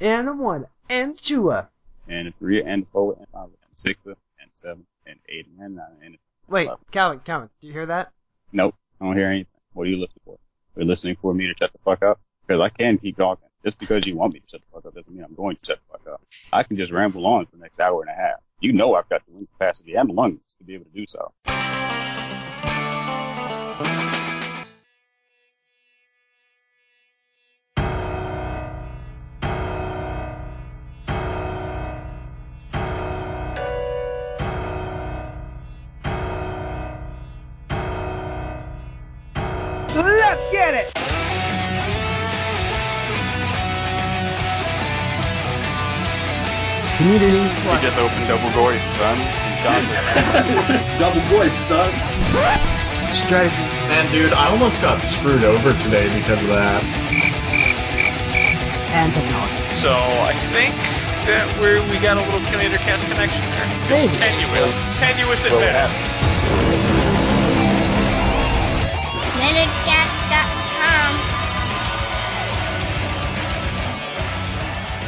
and a one, and two. and a three, and a four, and a five, and a six, and a seven, and eight, and nine, and a Wait, Eleven. Calvin, Calvin, do you hear that? Nope, I don't hear anything. What are you listening for? You're listening for me to shut the fuck up? Because I can keep talking. Just because you want me to shut the fuck up doesn't mean I'm going to shut the fuck up. I can just ramble on for the next hour and a half. You know I've got the lung capacity and the lungs to be able to do so. Let's get it! Community We just opened double voice, son. Double voice, son. strategy. Man, dude, I almost got screwed over today because of that. and technology. So I think that we we got a little Commander Cast connection there. Maybe. It's tenuous, tenuous at best. Minutecast.com.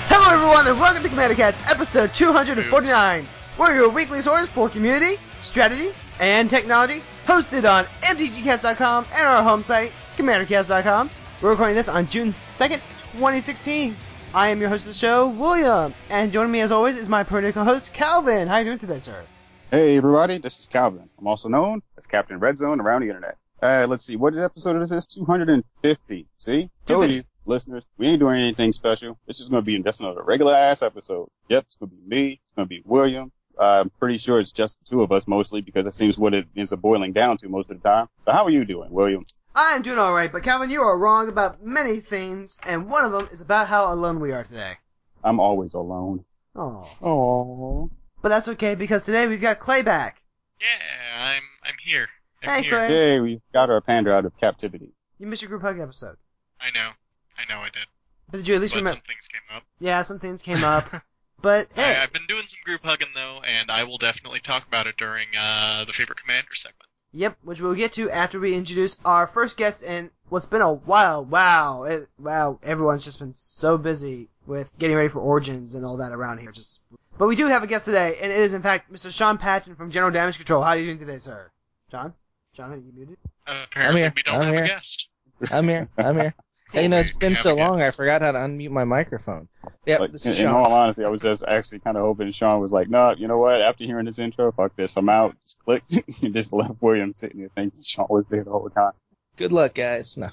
Hello, everyone, and welcome to Commander Cast, episode 249. We're your weekly source for community, strategy, and technology, hosted on MTGcast.com and our home site, CommanderCast.com. We're recording this on June 2nd, 2016. I am your host of the show, William, and joining me as always is my political host, Calvin. How are you doing today, sir? Hey everybody, this is Calvin. I'm also known as Captain Red Zone around the internet. Uh, let's see, what episode is this? 250. See? Told 250. you, listeners, we ain't doing anything special. It's just gonna be just another regular ass episode. Yep, it's gonna be me, it's gonna be William. Uh, I'm pretty sure it's just the two of us mostly because it seems what it ends up boiling down to most of the time. So how are you doing, William? I am doing alright, but Calvin, you are wrong about many things, and one of them is about how alone we are today. I'm always alone. Oh. Oh. But that's okay, because today we've got Clay back. Yeah, I'm I'm here. I'm Hey, here. Clay. Yay, we got our panda out of captivity. You missed your group hug episode. I know, I know, I did. But did you at least remember? some things came up. Yeah, some things came up. but hey, I, I've been doing some group hugging though, and I will definitely talk about it during uh, the favorite commander segment. yep, which we'll get to after we introduce our first guest in what's been a while. Wow, it, wow, everyone's just been so busy with getting ready for Origins and all that around here. Just, but we do have a guest today, and it is in fact Mr. Sean Patchen from General Damage Control. How are you doing today, sir? John? John, are you muted? Uh, apparently, here. we don't I'm have here. a guest. I'm here. I'm here. Hey, you know, it's We been so a long, I forgot how to unmute my microphone. Yep, Like, this in, is in Sean. all honesty, I was just actually kind of hoping Sean was like, no, you know what? After hearing this intro, fuck this, I'm out. Just click and just left William sitting there thinking Sean was there the whole time. Good luck, guys. No.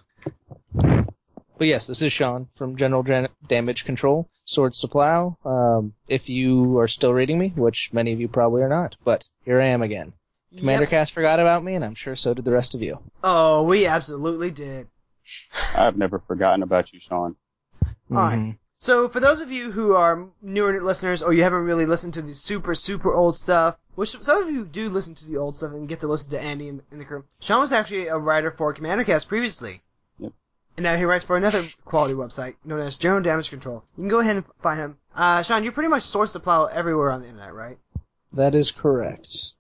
But yes, this is Sean from General Gen- Damage Control, Swords to Plow. Um, if you are still reading me, which many of you probably are not, but here I am again. Commander Yep. Cast forgot about me, and I'm sure so did the rest of you. Oh, we absolutely did. I've never forgotten about you, Sean. Alright. Mhm. So, for those of you who are newer listeners, or you haven't really listened to the super, super old stuff, which some of you do listen to the old stuff and get to listen to Andy and, and the crew, Sean was actually a writer for Commander Cast previously. Yep. And now he writes for another quality website known as General Damage Control. You can go ahead and find him. Uh, Sean, you're pretty much Swords to Plow everywhere on the internet, right? That is correct.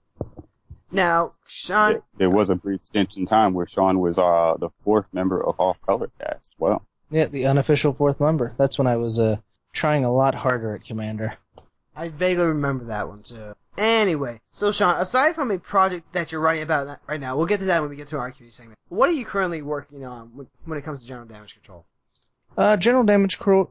Now, Sean, There, there was a brief stint in time where Sean was uh, the fourth member of Off Color Cast. Well, Yeah, the unofficial fourth member. That's when I was uh, trying a lot harder at Commander. I vaguely remember that one too. Anyway, so Sean, aside from a project that you're writing about that- right now, we'll get to that when we get to our QD segment. What are you currently working on when, when it comes to general damage control? Uh, General Damage Control.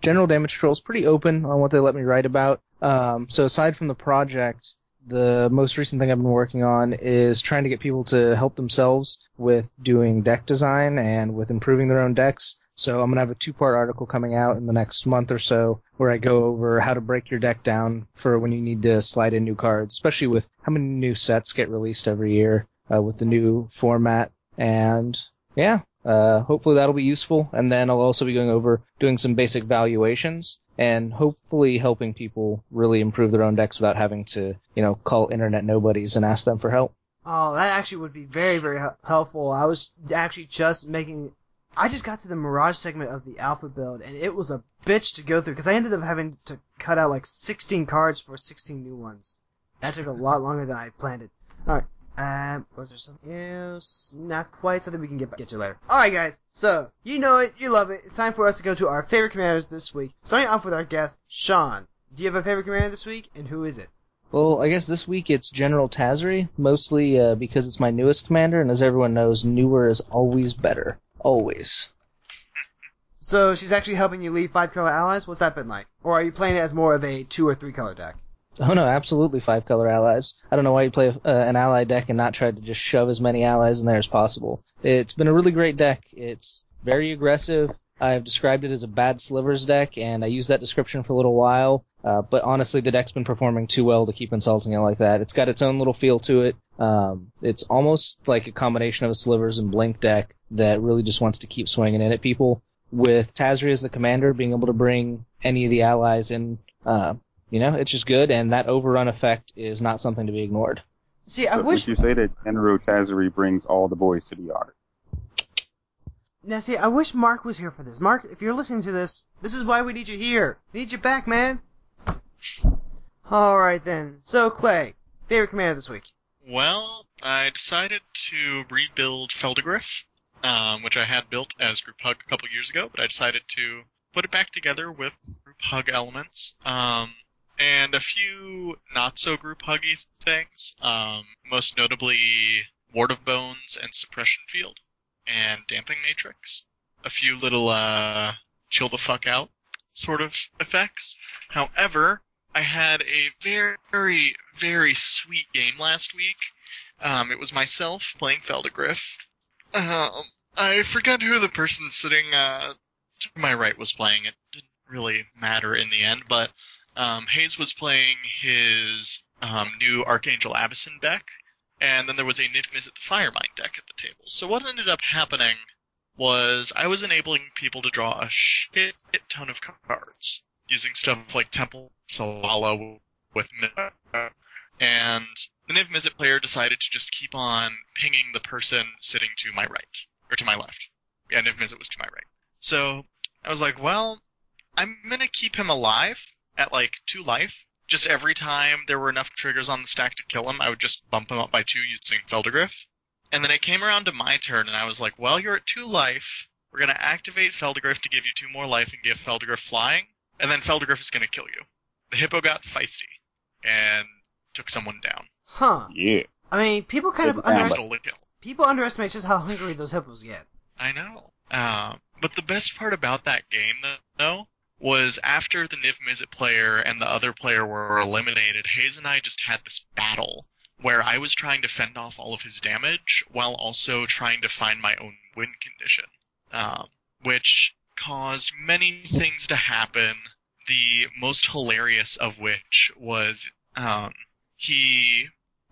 General Damage Control is pretty open on what they let me write about. Um, so aside from the project, the most recent thing I've been working on is trying to get people to help themselves with doing deck design and with improving their own decks. So I'm gonna have a two-part article coming out in the next month or so where I go over how to break your deck down for when you need to slide in new cards, especially with how many new sets get released every year uh, with the new format. And yeah, uh, hopefully that'll be useful. And then I'll also be going over doing some basic valuations and hopefully helping people really improve their own decks without having to, you know, call internet nobodies and ask them for help. Oh, that actually would be very, very helpful. I was actually just making. I just got to the Mirage segment of the Alpha build, and it was a bitch to go through because I ended up having to cut out like 16 cards for 16 new ones. That took a lot longer than I planned it. Alright. Um, was there something else? Not quite. Something we can get get to later. All right, guys. So you know it, you love it. It's time for us to go to our favorite commanders this week. Starting off with our guest, Sean. Do you have a favorite commander this week, and who is it? Well, I guess this week it's General Tazri, mostly uh, because it's my newest commander, and as everyone knows, newer is always better. Always. So she's actually helping you leave five color allies. What's that been like? Or are you playing it as more of a two or three color deck? Oh no, absolutely five color allies. I don't know why you play uh, an ally deck and not try to just shove as many allies in there as possible. It's been a really great deck. It's very aggressive. I've described it as a bad slivers deck, and I used that description for a little while. Uh, but honestly, the deck's been performing too well to keep insulting it like that. It's got its own little feel to it. Um, it's almost like a combination of a slivers and blink deck that really just wants to keep swinging in at people. With Tazri as the commander, being able to bring any of the allies in, uh, you know, it's just good, and that overrun effect is not something to be ignored. See, I But wish. Would you say that General Tazri brings all the boys to the yard? Now, see, I wish Mark was here for this. Mark, if you're listening to this, this is why we need you here. We need you back, man. All right then. So, Clay, favorite commander this week? Well, I decided to rebuild Phelddagrif, um, which I had built as Group Hug a couple years ago, but I decided to put it back together with Group Hug elements, um, and a few not so Group Huggy things, um, most notably Ward of Bones and Suppression Field, and Damping Matrix. A few little, uh, chill the fuck out sort of effects. However, I had a very, very, very sweet game last week. Um, it was myself playing Phelddagrif. Um, I forget who the person sitting uh, to my right was playing. It didn't really matter in the end, but um, Hayes was playing his um, new Archangel Avacyn deck, and then there was a Niv-Mizzet the Firemind deck at the table. So what ended up happening was I was enabling people to draw a shit ton of cards using stuff like Temple Salala with Mid- and the Niv Mizzet player decided to just keep on pinging the person sitting to my right or to my left. Yeah, Niv Mizzet was to my right. So I was like, well, I'm gonna keep him alive at like two life. Just every time there were enough triggers on the stack to kill him, I would just bump him up by two using Phelddagrif. And then it came around to my turn, and I was like, well, you're at two life. We're gonna activate Phelddagrif to give you two more life and give Phelddagrif flying, and then Phelddagrif is gonna kill you. The hippo got feisty and took someone down. Huh. Yeah. I mean, people kind of underestimate. combo. Stole the kill. People underestimate just how hungry those hippos get. I know. Um, but the best part about that game, though, was after the Niv Mizzet player and the other player were eliminated, Hayes and I just had this battle where I was trying to fend off all of his damage while also trying to find my own win condition, um, which caused many things to happen. The most hilarious of which was um, he.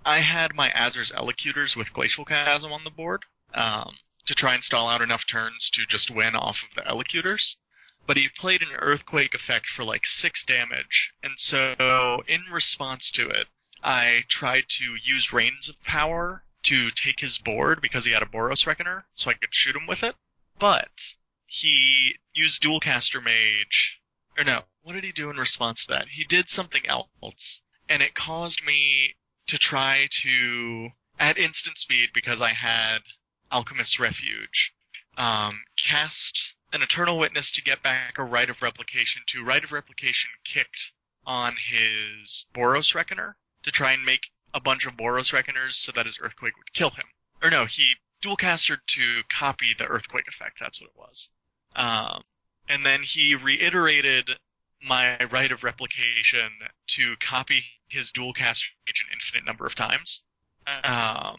I had my Azor's Elocutors with Glacial Chasm on the board. Um, to try and stall out enough turns to just win off of the Elocutors. But he played an Earthquake effect for like six damage, and so in response to it, I tried to use Reins of Power to take his board because he had a Boros Reckoner, so I could shoot him with it. But he used Dualcaster Mage, or no, what did he do in response to that? He did something else, and it caused me to try to, at instant speed, because I had Alchemist's Refuge, um, cast an Eternal Witness to get back a Rite of Replication to Rite of Replication kicked on his Boros Reckoner to try and make a bunch of Boros Reckoners so that his Earthquake would kill him. Or no, he dual-casted to copy the Earthquake effect, that's what it was. Um, and then he reiterated my Rite of Replication to copy his dual-cast an infinite number of times. Um,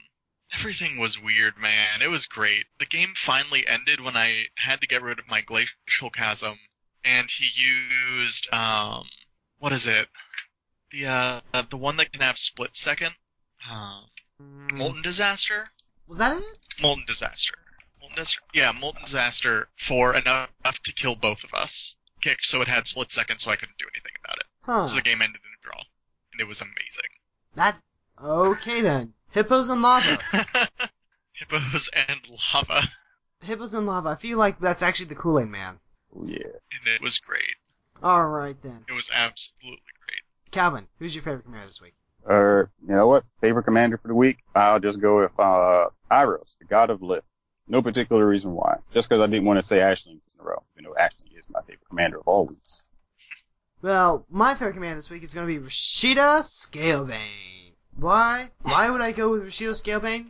everything was weird, man. It was great. The game finally ended when I had to get rid of my glacial chasm, and he used um, what is it? The uh, the one that can have split second. Um, Mm, Molten disaster. was that it? Molten disaster. Molten disaster. Yeah, molten disaster for enough to kill both of us. Kicked so it had split second, so I couldn't do anything about it. Huh. So the game ended in a draw, and it was amazing. That okay then. Hippos and lava. Hippos and lava, Hippos and lava. I feel like that's actually the Kool Aid Man. Oh, yeah. and it was great. All right then. It was absolutely great. Calvin, who's your favorite commander this week? Or, you know what? Favorite commander for the week? I'll just go with, uh, Iros, the god of lift. No particular reason why. Just because I didn't want to say Ashling in a row. You know, Ashling is my favorite commander of all weeks. Well, my favorite commander this week is going to be Rashida Scalebane. Why? Why would I go with Rashida Scalebane?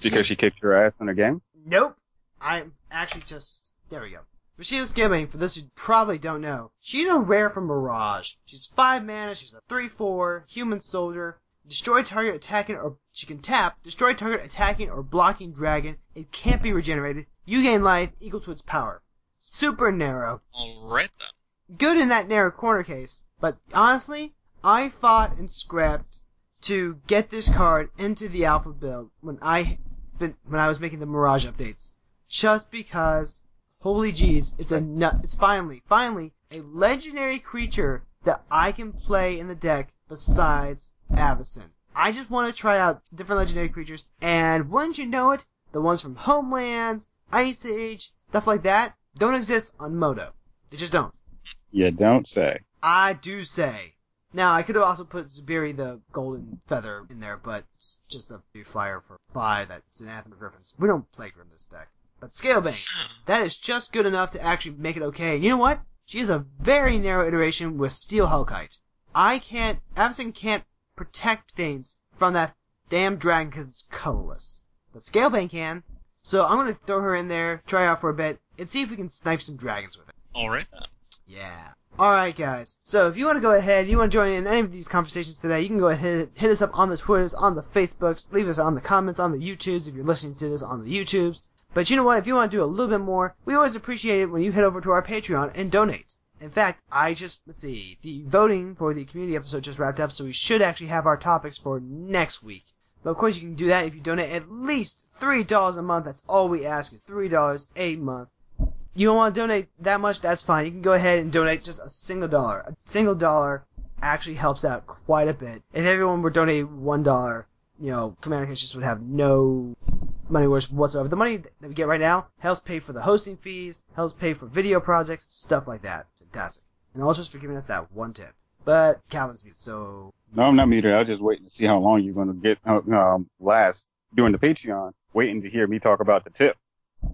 Because she kicked your ass in a game? Nope. I'm actually just there we go. Rashida Scalebane, for those who probably don't know, she's a rare from Mirage. She's five mana, she's a three four human soldier. Destroy target attacking or she can tap, destroy target attacking or blocking dragon. It can't be regenerated. You gain life equal to its power. Super narrow. Alright then. Good in that narrow corner case, but honestly, I fought and scrapped to get this card into the alpha build when I been when I was making the Mirage updates. Just because holy jeez, it's a nut it's finally, finally a legendary creature that I can play in the deck besides Avacyn. I just want to try out different legendary creatures, and wouldn't you know it, the ones from Homelands, Ice Age, stuff like that, don't exist on Moto. They just don't. You don't say. I do say. Now, I could have also put Zubiri the Golden Feather in there, but it's just a free flyer for five that's an Anathema Griffins. We don't play Grim this deck. But Scalebane, hmm. that is just good enough to actually make it okay. And you know what? She is a very narrow iteration with Steel Hellkite. I can't, Avacyn can't protect things from that damn dragon because it's colorless. But Scalebane can. So I'm gonna throw her in there, try out for a bit, and see if we can snipe some dragons with it. Alright. Yeah. Alright guys, so if you want to go ahead, you want to join in any of these conversations today, you can go ahead, hit us up on the Twitters, on the Facebooks, leave us on the comments on the YouTubes if you're listening to this on the YouTubes. But you know what, if you want to do a little bit more, we always appreciate it when you head over to our Patreon and donate. In fact, I just, let's see, the voting for the community episode just wrapped up, so we should actually have our topics for next week. But of course you can do that if you donate at least $3 a month, that's all we ask is $3 a month. You don't want to donate that much, that's fine. You can go ahead and donate just a single dollar. A single dollar actually helps out quite a bit. If everyone were donating one dollar, you know, Commander Cast just would have no money worth whatsoever. The money that we get right now helps pay for the hosting fees, helps pay for video projects, stuff like that. Fantastic. And all just for giving us that one tip. But Calvin's mute, so No, I'm not muted. I was just waiting to see how long you're going to get, um, last doing the Patreon, waiting to hear me talk about the tip. Did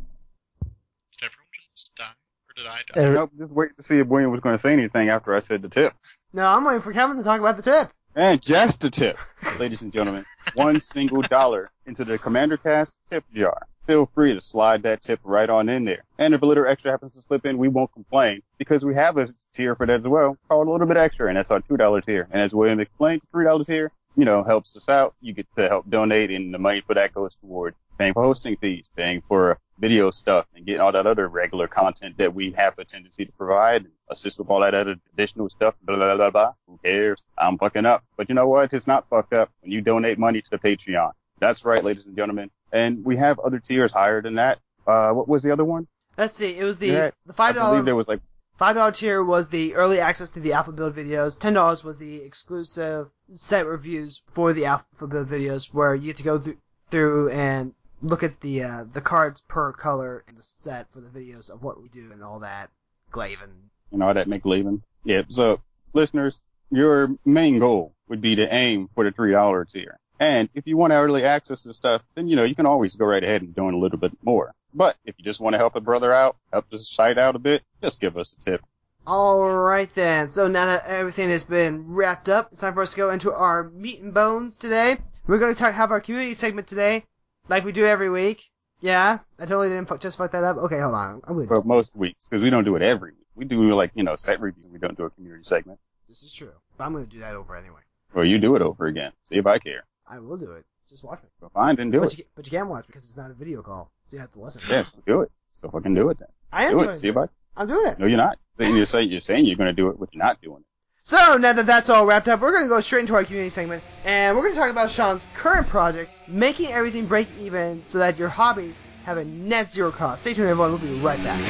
everyone just die? Or did I die? Every- Nope, just waiting to see if William was going to say anything after I said the tip. no, I'm waiting for Kevin to talk about the tip. And just the tip, ladies and gentlemen. One single dollar into the Commander Cast tip jar. Feel free to slide that tip right on in there. And if a little extra happens to slip in, we won't complain because we have a tier for that as well called a little bit extra, and that's our $2 tier. And as William explained, $3 tier, you know, helps us out. You get to help donate, and the money for that goes toward paying for hosting fees, paying for video stuff, and getting all that other regular content that we have a tendency to provide, and assist with all that other additional stuff, blah, blah, blah, blah. Who cares? I'm fucking up. But you know what? It's not fucked up when you donate money to the Patreon. That's right, ladies and gentlemen. And we have other tiers higher than that. Uh, what was the other one? Let's see, it was the Yeah, the I five believe there was like, Five dollar tier was the early access to the Alpha Build videos. Ten dollars was the exclusive set reviews for the Alpha Build videos, where you get to go through, through and look at the uh, the cards per color in the set for the videos of what we do and all that. Glaven. and all that McLeavin. Yeah. So listeners, your main goal would be to aim for the three dollar tier. And if you want early access to stuff, then you know you can always go right ahead and doing a little bit more. But if you just want to help a brother out, help the site out a bit, just give us a tip. Alright then, so now that everything has been wrapped up, it's time for us to go into our meat and bones today. We're going to talk, have our community segment today, like we do every week. Yeah, I totally didn't just fuck that up. Okay, hold on. I'm For most weeks, because we don't do it every week. We do like you know set reviews. We don't do a community segment. This is true. But I'm going to do that over anyway. Or you do it over again. See if I care. I will do it. Just watch me. Well, fine, then do but, it. you, but you can't watch because it's not a video call. So you have to listen. Yes, do it. So fucking do it then. I am Do doing it. See if I. I'm doing it. No, you're not. You're saying you're saying you're going to do it, but you're not doing it. So now that that's all wrapped up, we're going to go straight into our community segment, and we're going to talk about Sean's current project, making everything break even so that your hobbies have a net zero cost. Stay tuned, everyone. We'll be right back.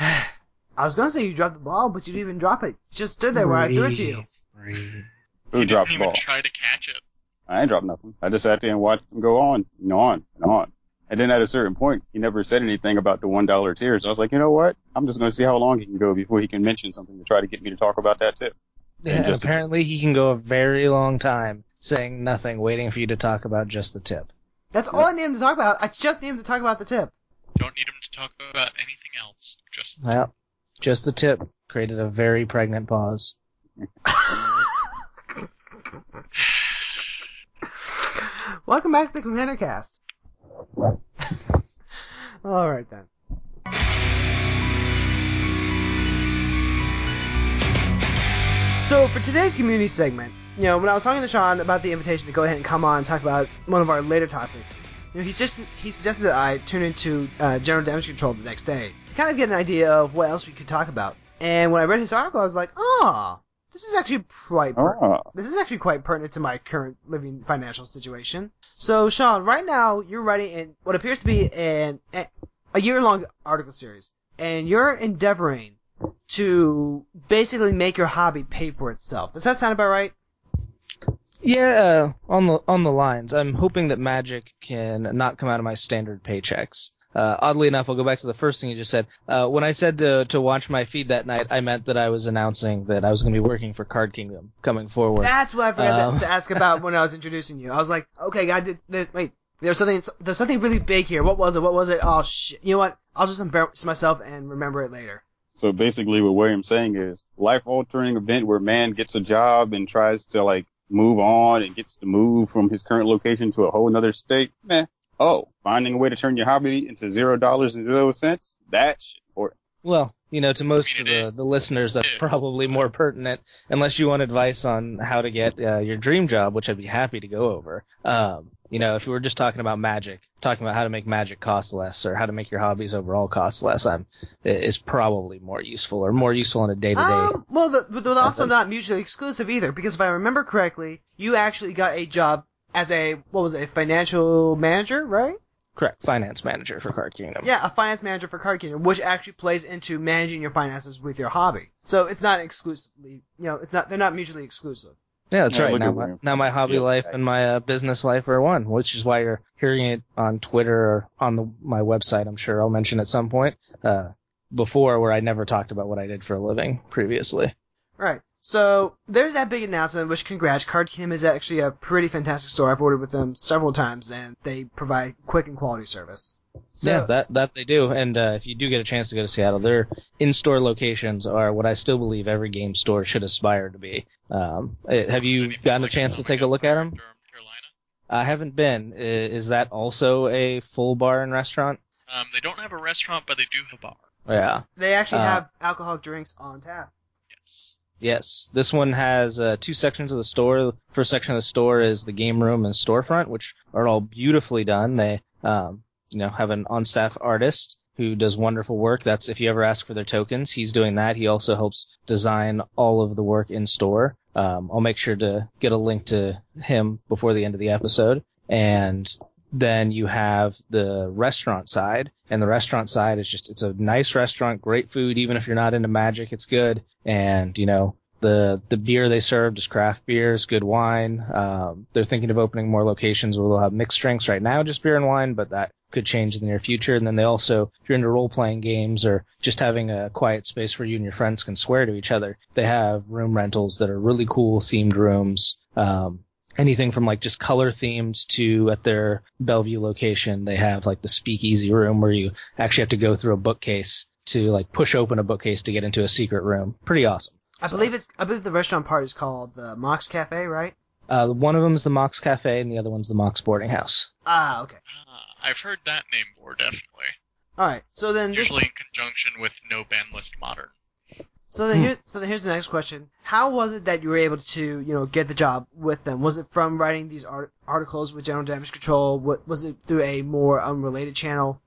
I was going to say you dropped the ball, but you didn't even drop it. You just stood there where I threw it to you. Breathe. Who He dropped didn't the even ball? try to catch it. I ain't dropped nothing. I just sat there and watched him go on and on and on. And then at a certain point, he never said anything about the one dollar tier. So I was like, you know what? I'm just going to see how long he can go before he can mention something to try to get me to talk about that too. Yeah, And just- apparently he can go a very long time saying nothing, waiting for you to talk about just the tip. That's all I need him to talk about. I just need him to talk about the tip. Don't need him to talk about anything else. Just Well, just the tip created a very pregnant pause. Welcome back to the Commander Cast. All right then. So for today's community segment, you know, when I was talking to Sean about the invitation to go ahead and come on and talk about one of our later topics, you know, he's just he suggested that I tune into uh, General Damage Control the next day to kind of get an idea of what else we could talk about. And when I read his article, I was like, oh, this is actually quite per- Ah, this is actually quite pertinent to my current living financial situation. So, Sean, right now you're writing in what appears to be an a year-long article series, and you're endeavoring to basically make your hobby pay for itself. Does that sound about right? Yeah, uh, on the on the lines. I'm hoping that Magic can not come out of my standard paychecks. Uh, oddly enough, I'll go back to the first thing you just said. Uh, when I said to to watch my feed that night, I meant that I was announcing that I was going to be working for Card Kingdom coming forward. That's what I forgot Um. to, to ask about when I was introducing you. I was like, okay, I did. There, wait, there's something. There's something really big here. What was it? What was it? Oh shit! You know what? I'll just embarrass myself and remember it later. So basically what William's saying is life altering event where man gets a job and tries to like move on and gets to move from his current location to a whole another state. Meh. Oh, finding a way to turn your hobby into zero dollars and zero cents? That's important. Well, you know, to most of the, the listeners, that's probably more pertinent, unless you want advice on how to get uh, your dream job, which I'd be happy to go over. Um, you know, if we were just talking about magic, talking about how to make magic cost less, or how to make your hobbies overall cost less, I'm is probably more useful, or more useful in a day to day. Um, well, the, but they're also not mutually exclusive either, because if I remember correctly, you actually got a job as a what was it, a financial manager, right? Correct, finance manager for Card Kingdom. Yeah, a finance manager for Card Kingdom, which actually plays into managing your finances with your hobby. So it's not exclusively, you know, it's not they're not mutually exclusive. Yeah, that's Yeah, right. Now my, now my hobby Yeah, life okay. and my uh, business life are one, which is why you're hearing it on Twitter or on the, my website. I'm sure I'll mention at some point. Uh, before where I never talked about what I did for a living previously. Right. So there's that big announcement, which congrats. Card Kingdom is actually a pretty fantastic store. I've ordered with them several times, and they provide quick and quality service. So, yeah, that that they do. And uh, if you do get a chance to go to Seattle, their in-store locations are what I still believe every game store should aspire to be. Um, eh, have you gotten a chance to take a look at them? Durham, Carolina. I haven't been. Is that also a full bar and restaurant? Um, they don't have a restaurant, but they do have a bar. Yeah. they actually Uh, have alcoholic drinks on tap. Yes. Yes, this one has uh, two sections of the store. First section of the store is the game room and storefront, which are all beautifully done. They, um, you know, have an on-staff artist who does wonderful work. That's if you ever ask for their tokens, he's doing that. He also helps design all of the work in store. Um, I'll make sure to get a link to him before the end of the episode. And then you have the restaurant side, and the restaurant side is just, it's a nice restaurant, great food, even if you're not into magic, it's good. And, you know, the, the beer they serve is craft beers, good wine. Um, they're thinking of opening more locations where they'll have mixed drinks right now, just beer and wine, but that could change in the near future. And then they also, if you're into role playing games or just having a quiet space where you and your friends can swear to each other, they have room rentals that are really cool themed rooms. Um, anything from like just color themed to at their Bellevue location, they have like the speakeasy room where you actually have to go through a bookcase to like push open a bookcase to get into a secret room. Pretty awesome. I believe it's. I believe the restaurant part is called the Mox Cafe, right? Uh, one of them is the Mox Cafe and the other one's the Mox Boarding House. Ah, okay. Ah, I've heard that name before, definitely. All right. So then, this, Usually in conjunction with No Ban List Modern. so then Hmm. here, so then here's the next question: How was it that you were able to, you know, get the job with them? Was it from writing these art- articles with General Damage Control? What was it through a more unrelated channel?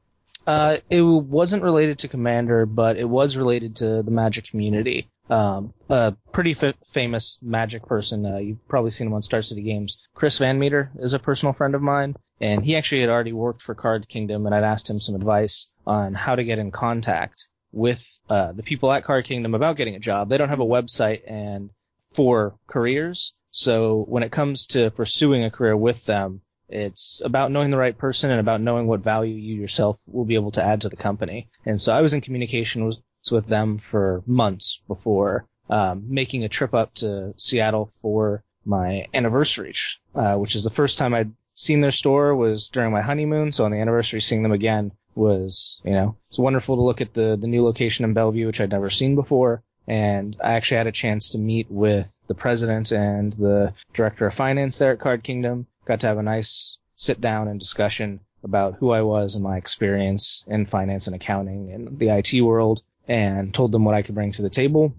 Uh, it wasn't related to Commander, but it was related to the Magic community. Um, a pretty fa- famous Magic person, uh, you've probably seen him on Star City Games. Chris Van Meter is a personal friend of mine, and he actually had already worked for Card Kingdom, and I'd asked him some advice on how to get in contact with uh, the people at Card Kingdom about getting a job. They don't have a website and for careers, so when it comes to pursuing a career with them, It's about knowing the right person and about knowing what value you yourself will be able to add to the company. And so I was in communication with, with them for months before um, making a trip up to Seattle for my anniversary, uh, which is the first time I'd seen their store was during my honeymoon. So on the anniversary, seeing them again was, you know, it's wonderful to look at the, the new location in Bellevue, which I'd never seen before. And I actually had a chance to meet with the president and the director of finance there at Card Kingdom. Got to have a nice sit down and discussion about who I was and my experience in finance and accounting and the IT world and told them what I could bring to the table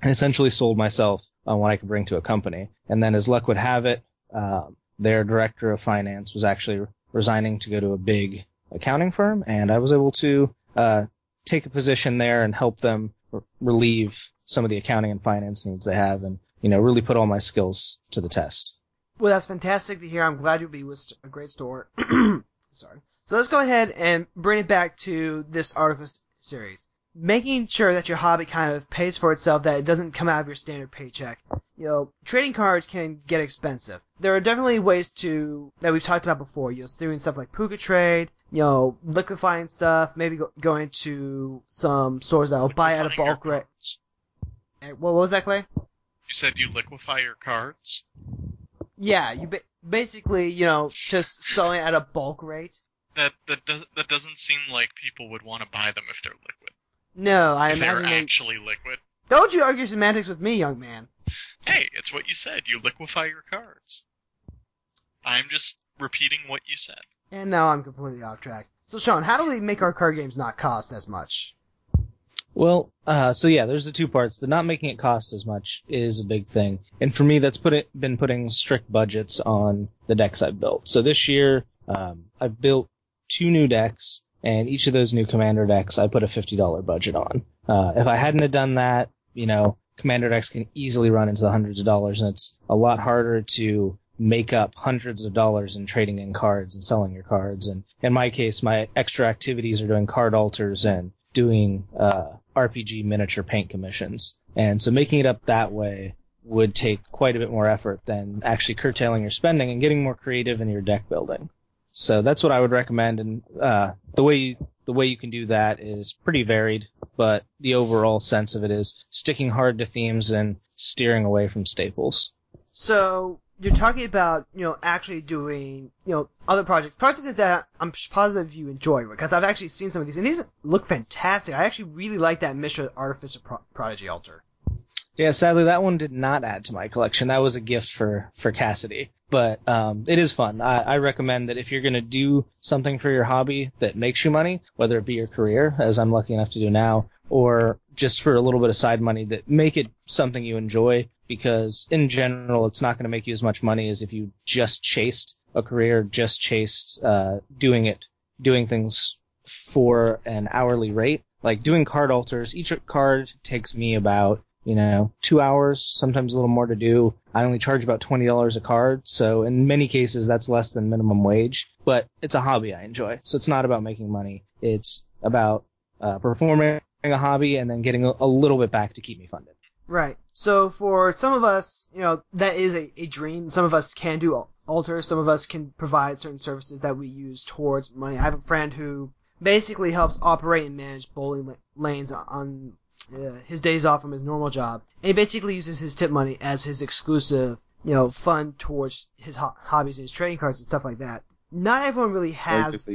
and essentially sold myself on what I could bring to a company. And then as luck would have it, uh, their director of finance was actually resigning to go to a big accounting firm and I was able to, uh, take a position there and help them relieve some of the accounting and finance needs they have and, you know, really put all my skills to the test. Well, that's fantastic to hear. I'm glad you'll be with a great store. Sorry. So let's go ahead and bring it back to this article series. Making sure that your hobby kind of pays for itself, that it doesn't come out of your standard paycheck. You know, trading cards can get expensive. There are definitely ways to, that we've talked about before, you know, doing stuff like PucaTrade, you know, liquefying stuff, maybe go, going to some stores that will buy at a bulk rate. Eh, what was that, Clay? You said you liquefy your cards? Yeah, you ba- basically, you know, just selling at a bulk rate. That that does, that doesn't seem like people would want to buy them if they're liquid. No, I if they're imagine they- actually liquid. Don't you argue semantics with me, young man. Hey, it's what you said. You liquefy your cards. I'm just repeating what you said. And now I'm completely off track. So, Sean, how do we make our card games not cost as much? Well, uh, so yeah, there's the two parts. The not making it cost as much is a big thing. And for me, that's put it, been putting strict budgets on the decks I've built. So this year, um, I've built two new decks and each of those new commander decks I put a $50 budget on. Uh, if I hadn't have done that, you know, commander decks can easily run into the hundreds of dollars and it's a lot harder to make up hundreds of dollars in trading in cards and selling your cards. And in my case, my extra activities are doing card alters and doing, uh, RPG miniature paint commissions. And so making it up that way would take quite a bit more effort than actually curtailing your spending and getting more creative in your deck building. So that's what I would recommend. And, uh, the way you, the way you can do that is pretty varied, but the overall sense of it is sticking hard to themes and steering away from staples. So, you're talking about, you know, actually doing, you know, other projects. Projects that I'm positive you enjoy, because I've actually seen some of these, and these look fantastic. I actually really like that Mishra Artificer Pro- Prodigy altar. Yeah, sadly that one did not add to my collection. That was a gift for, for Cassidy. But, um, it is fun. I, I recommend that if you're gonna do something for your hobby that makes you money, whether it be your career, as I'm lucky enough to do now, or just for a little bit of side money, that make it something you enjoy, because in general, it's not gonna make you as much money as if you just chased a career, just chased, uh, doing it, doing things for an hourly rate. Like doing card alters, each card takes me about you know, two hours, sometimes a little more to do. I only charge about $20 a card, so in many cases that's less than minimum wage, but it's a hobby I enjoy. So it's not about making money. It's about uh, performing a hobby and then getting a, a little bit back to keep me funded. Right. So for some of us, you know, that is a, a dream. Some of us can do alters. Some of us can provide certain services that we use towards money. I have a friend who basically helps operate and manage bowling lanes on uh, his days off from his normal job, and he basically uses his tip money as his exclusive, you know, fund towards his ho- hobbies and his trading cards and stuff like that. Not everyone really has.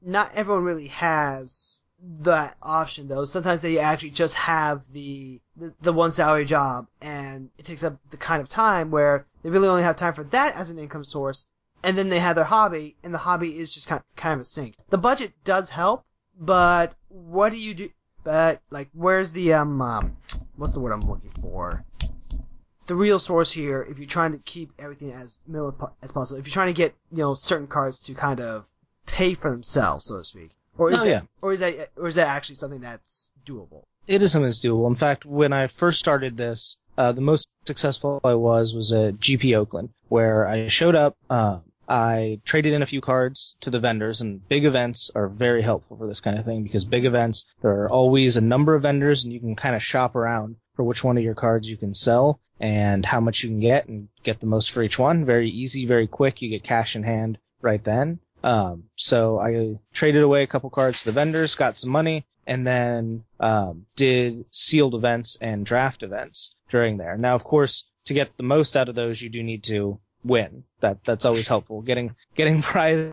Not everyone really has that option though. Sometimes they actually just have the, the the one salary job, and it takes up the kind of time where they really only have time for that as an income source, and then they have their hobby, and the hobby is just kind of, kind of a sink. The budget does help, but what do you do? But like, where's the um, um what's the word I'm looking for? The real source here, if you're trying to keep everything as minimal as possible, if you're trying to get you know certain cards to kind of pay for themselves, so to speak, or is Oh, that, yeah. or is that or is that actually something that's doable? It is something that's doable. In fact, when I first started this, uh, the most successful I was was at GP Oakland, where I showed up, uh, I traded in a few cards to the vendors, and big events are very helpful for this kind of thing because big events, there are always a number of vendors, and you can kind of shop around for which one of your cards you can sell. and how much you can get and get the most for each one. Very easy, very quick. You get cash in hand right then. Um, so I traded away a couple cards to the vendors, got some money, and then um, did sealed events and draft events during there. Now, of course, to get the most out of those, you do need to win. That that's always helpful. Getting getting prizes,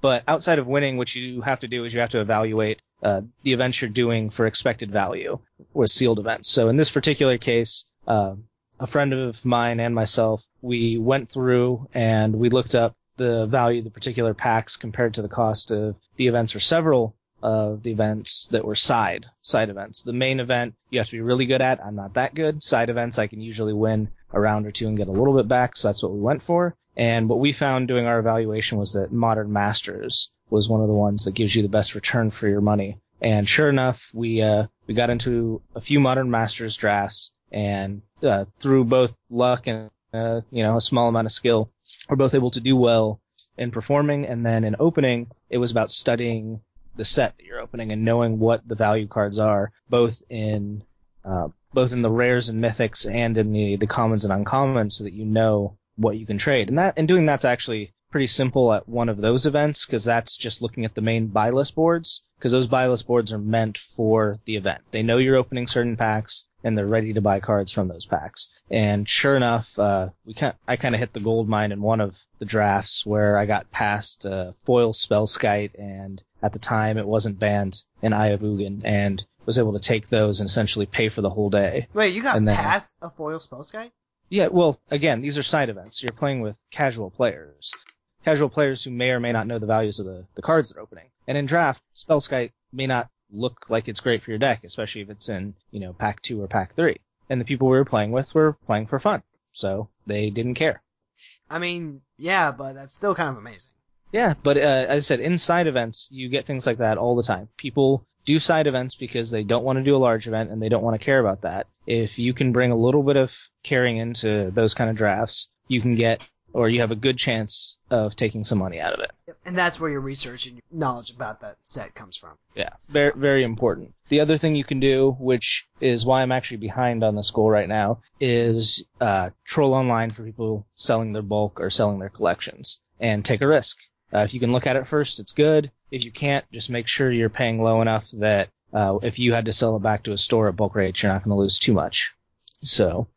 but outside of winning, what you have to do is you have to evaluate uh, the events you're doing for expected value with sealed events. So in this particular case, uh, a friend of mine and myself, we went through and we looked up the value of the particular packs compared to the cost of the events or several of the events that were side side events. The main event you have to be really good at. I'm not that good. Side events I can usually win a round or two and get a little bit back, so that's what we went for. And what we found doing our evaluation was that Modern Masters was one of the ones that gives you the best return for your money. And sure enough, we uh, we got into a few Modern Masters drafts, and uh, through both luck and uh, you know a small amount of skill, we're both able to do well in performing. And then in opening, it was about studying the set that you're opening and knowing what the value cards are, both in uh, both in the rares and mythics and in the the commons and uncommons, so that you know what you can trade. And that and doing that's actually pretty simple at one of those events because that's just looking at the main buy list boards because those buy list boards are meant for the event. They know you're opening certain packs and they're ready to buy cards from those packs. And sure enough, uh, we kind I kind of hit the gold mine in one of the drafts where I got past uh, foil Spellskite and at the time it wasn't banned in Eye of Ugin and was able to take those and essentially pay for the whole day. Wait, you got And then- past a foil spellskite? Yeah, well, again, these are side events. You're playing with casual players. Casual players who may or may not know the values of the, the cards they're opening. And in draft, Spellskite may not look like it's great for your deck, especially if it's in, you know, pack two or pack three. And the people we were playing with were playing for fun. So they didn't care. I mean, yeah, but that's still kind of amazing. Yeah, but uh, as I said, in side events, you get things like that all the time. People do side events because they don't want to do a large event and they don't want to care about that. If you can bring a little bit of caring into those kind of drafts, you can get, or you have a good chance of taking some money out of it. And that's where your research and your knowledge about that set comes from. Yeah, very very important. The other thing you can do, which is why I'm actually behind on this goal right now, is uh, troll online for people selling their bulk or selling their collections and take a risk. Uh, if you can look at it first, it's good. If you can't, just make sure you're paying low enough that uh, if you had to sell it back to a store at bulk rates, you're not going to lose too much. So,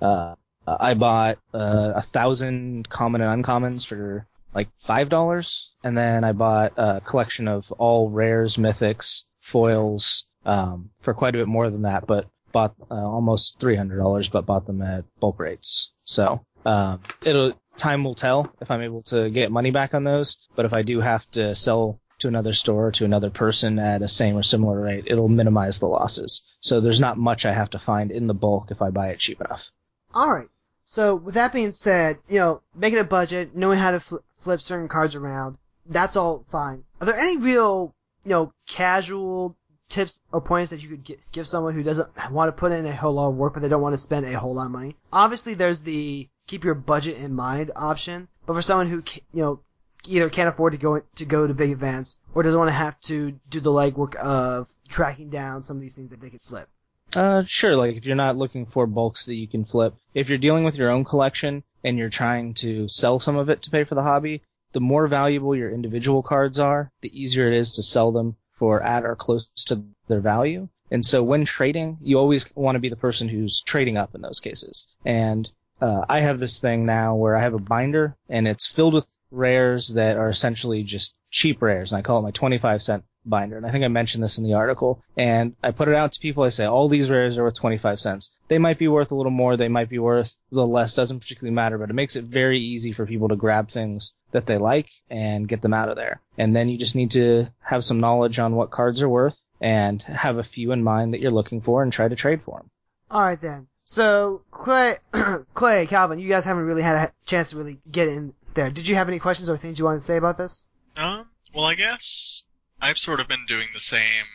uh, I bought uh, a thousand common and uncommons for like five dollars, and then I bought a collection of all rares, mythics, foils um, for quite a bit more than that, but bought uh, almost three hundred dollars, but bought them at bulk rates. So um, it'll time will tell if I'm able to get money back on those, but if I do have to sell to another store or to another person at a same or similar rate, it'll minimize the losses. So there's not much I have to find in the bulk if I buy it cheap enough. Alright. So, with that being said, you know, making a budget, knowing how to fl- flip certain cards around, that's all fine. Are there any real, you know, casual tips or points that you could gi- give someone who doesn't want to put in a whole lot of work, but they don't want to spend a whole lot of money? Obviously, there's the keep your budget in mind option, but for someone who, you know, either can't afford to go to go to big events or doesn't want to have to do the legwork of tracking down some of these things that they could flip. Uh, sure. Like if you're not looking for bulks that you can flip, if you're dealing with your own collection and you're trying to sell some of it to pay for the hobby, the more valuable your individual cards are, the easier it is to sell them for at or close to their value. And so when trading, you always want to be the person who's trading up in those cases. And uh, I have this thing now where I have a binder and it's filled with rares that are essentially just cheap rares, and I call it my 25 cent binder. And I think I mentioned this in the article. And I put it out to people. I say all these rares are worth 25 cents. They might be worth a little more. They might be worth a little less. Doesn't particularly matter. But it makes it very easy for people to grab things that they like and get them out of there. And then you just need to have some knowledge on what cards are worth and have a few in mind that you're looking for and try to trade for them. Alright then. So, Clay, Clay, Calvin, you guys haven't really had a chance to really get in there. Did you have any questions or things you wanted to say about this? Um, well, I guess I've sort of been doing the same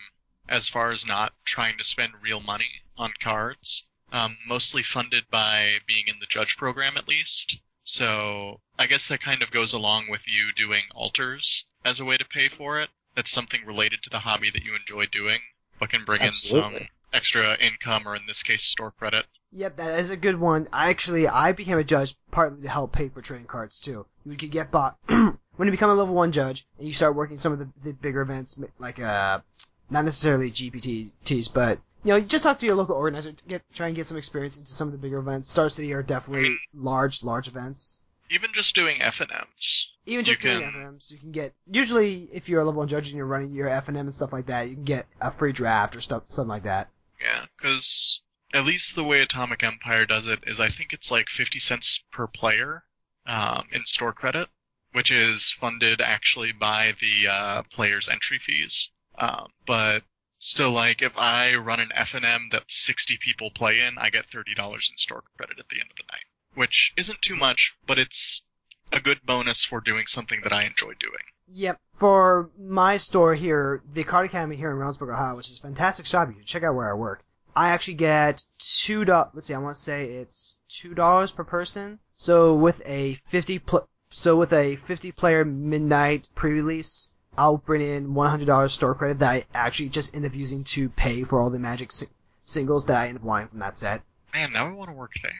as far as not trying to spend real money on cards. Um, mostly funded by being in the judge program at least. So I guess that kind of goes along with you doing alters as a way to pay for it. That's something related to the hobby that you enjoy doing, but can bring in some extra income or in this case store credit. Yep, that is a good one. I actually I became a judge partly to help pay for trading cards too. You could get bought when you become a level one judge and you start working some of the, the bigger events like uh not necessarily GPTs, but you know, just talk to your local organizer to get try and get some experience into some of the bigger events. Star City are definitely large, large events. Even just doing F and M's. Even just doing can- FMs, you can get usually if you're a level one judge and you're running your F and M and stuff like that, you can get a free draft or stuff, something like that. Yeah, because at least the way Atomic Empire does it is I think it's like 50 cents per player um, in store credit, which is funded actually by the uh, players' entry fees. Um, but still, like if I run an F&M that 60 people play in, I get $30 in store credit at the end of the night, which isn't too much, but it's a good bonus for doing something that I enjoy doing. Yep. For my store here, the Card Academy here in Reynoldsburg, Ohio, which is a fantastic shop, you should check out where I work. I actually get two dollars. Let's see, I want to say it's two dollars per person. So with a fifty pl- so with a fifty player midnight pre-release, I'll bring in one hundred dollars store credit that I actually just end up using to pay for all the Magic si- singles that I end up wanting from that set. Man, now I want to work there.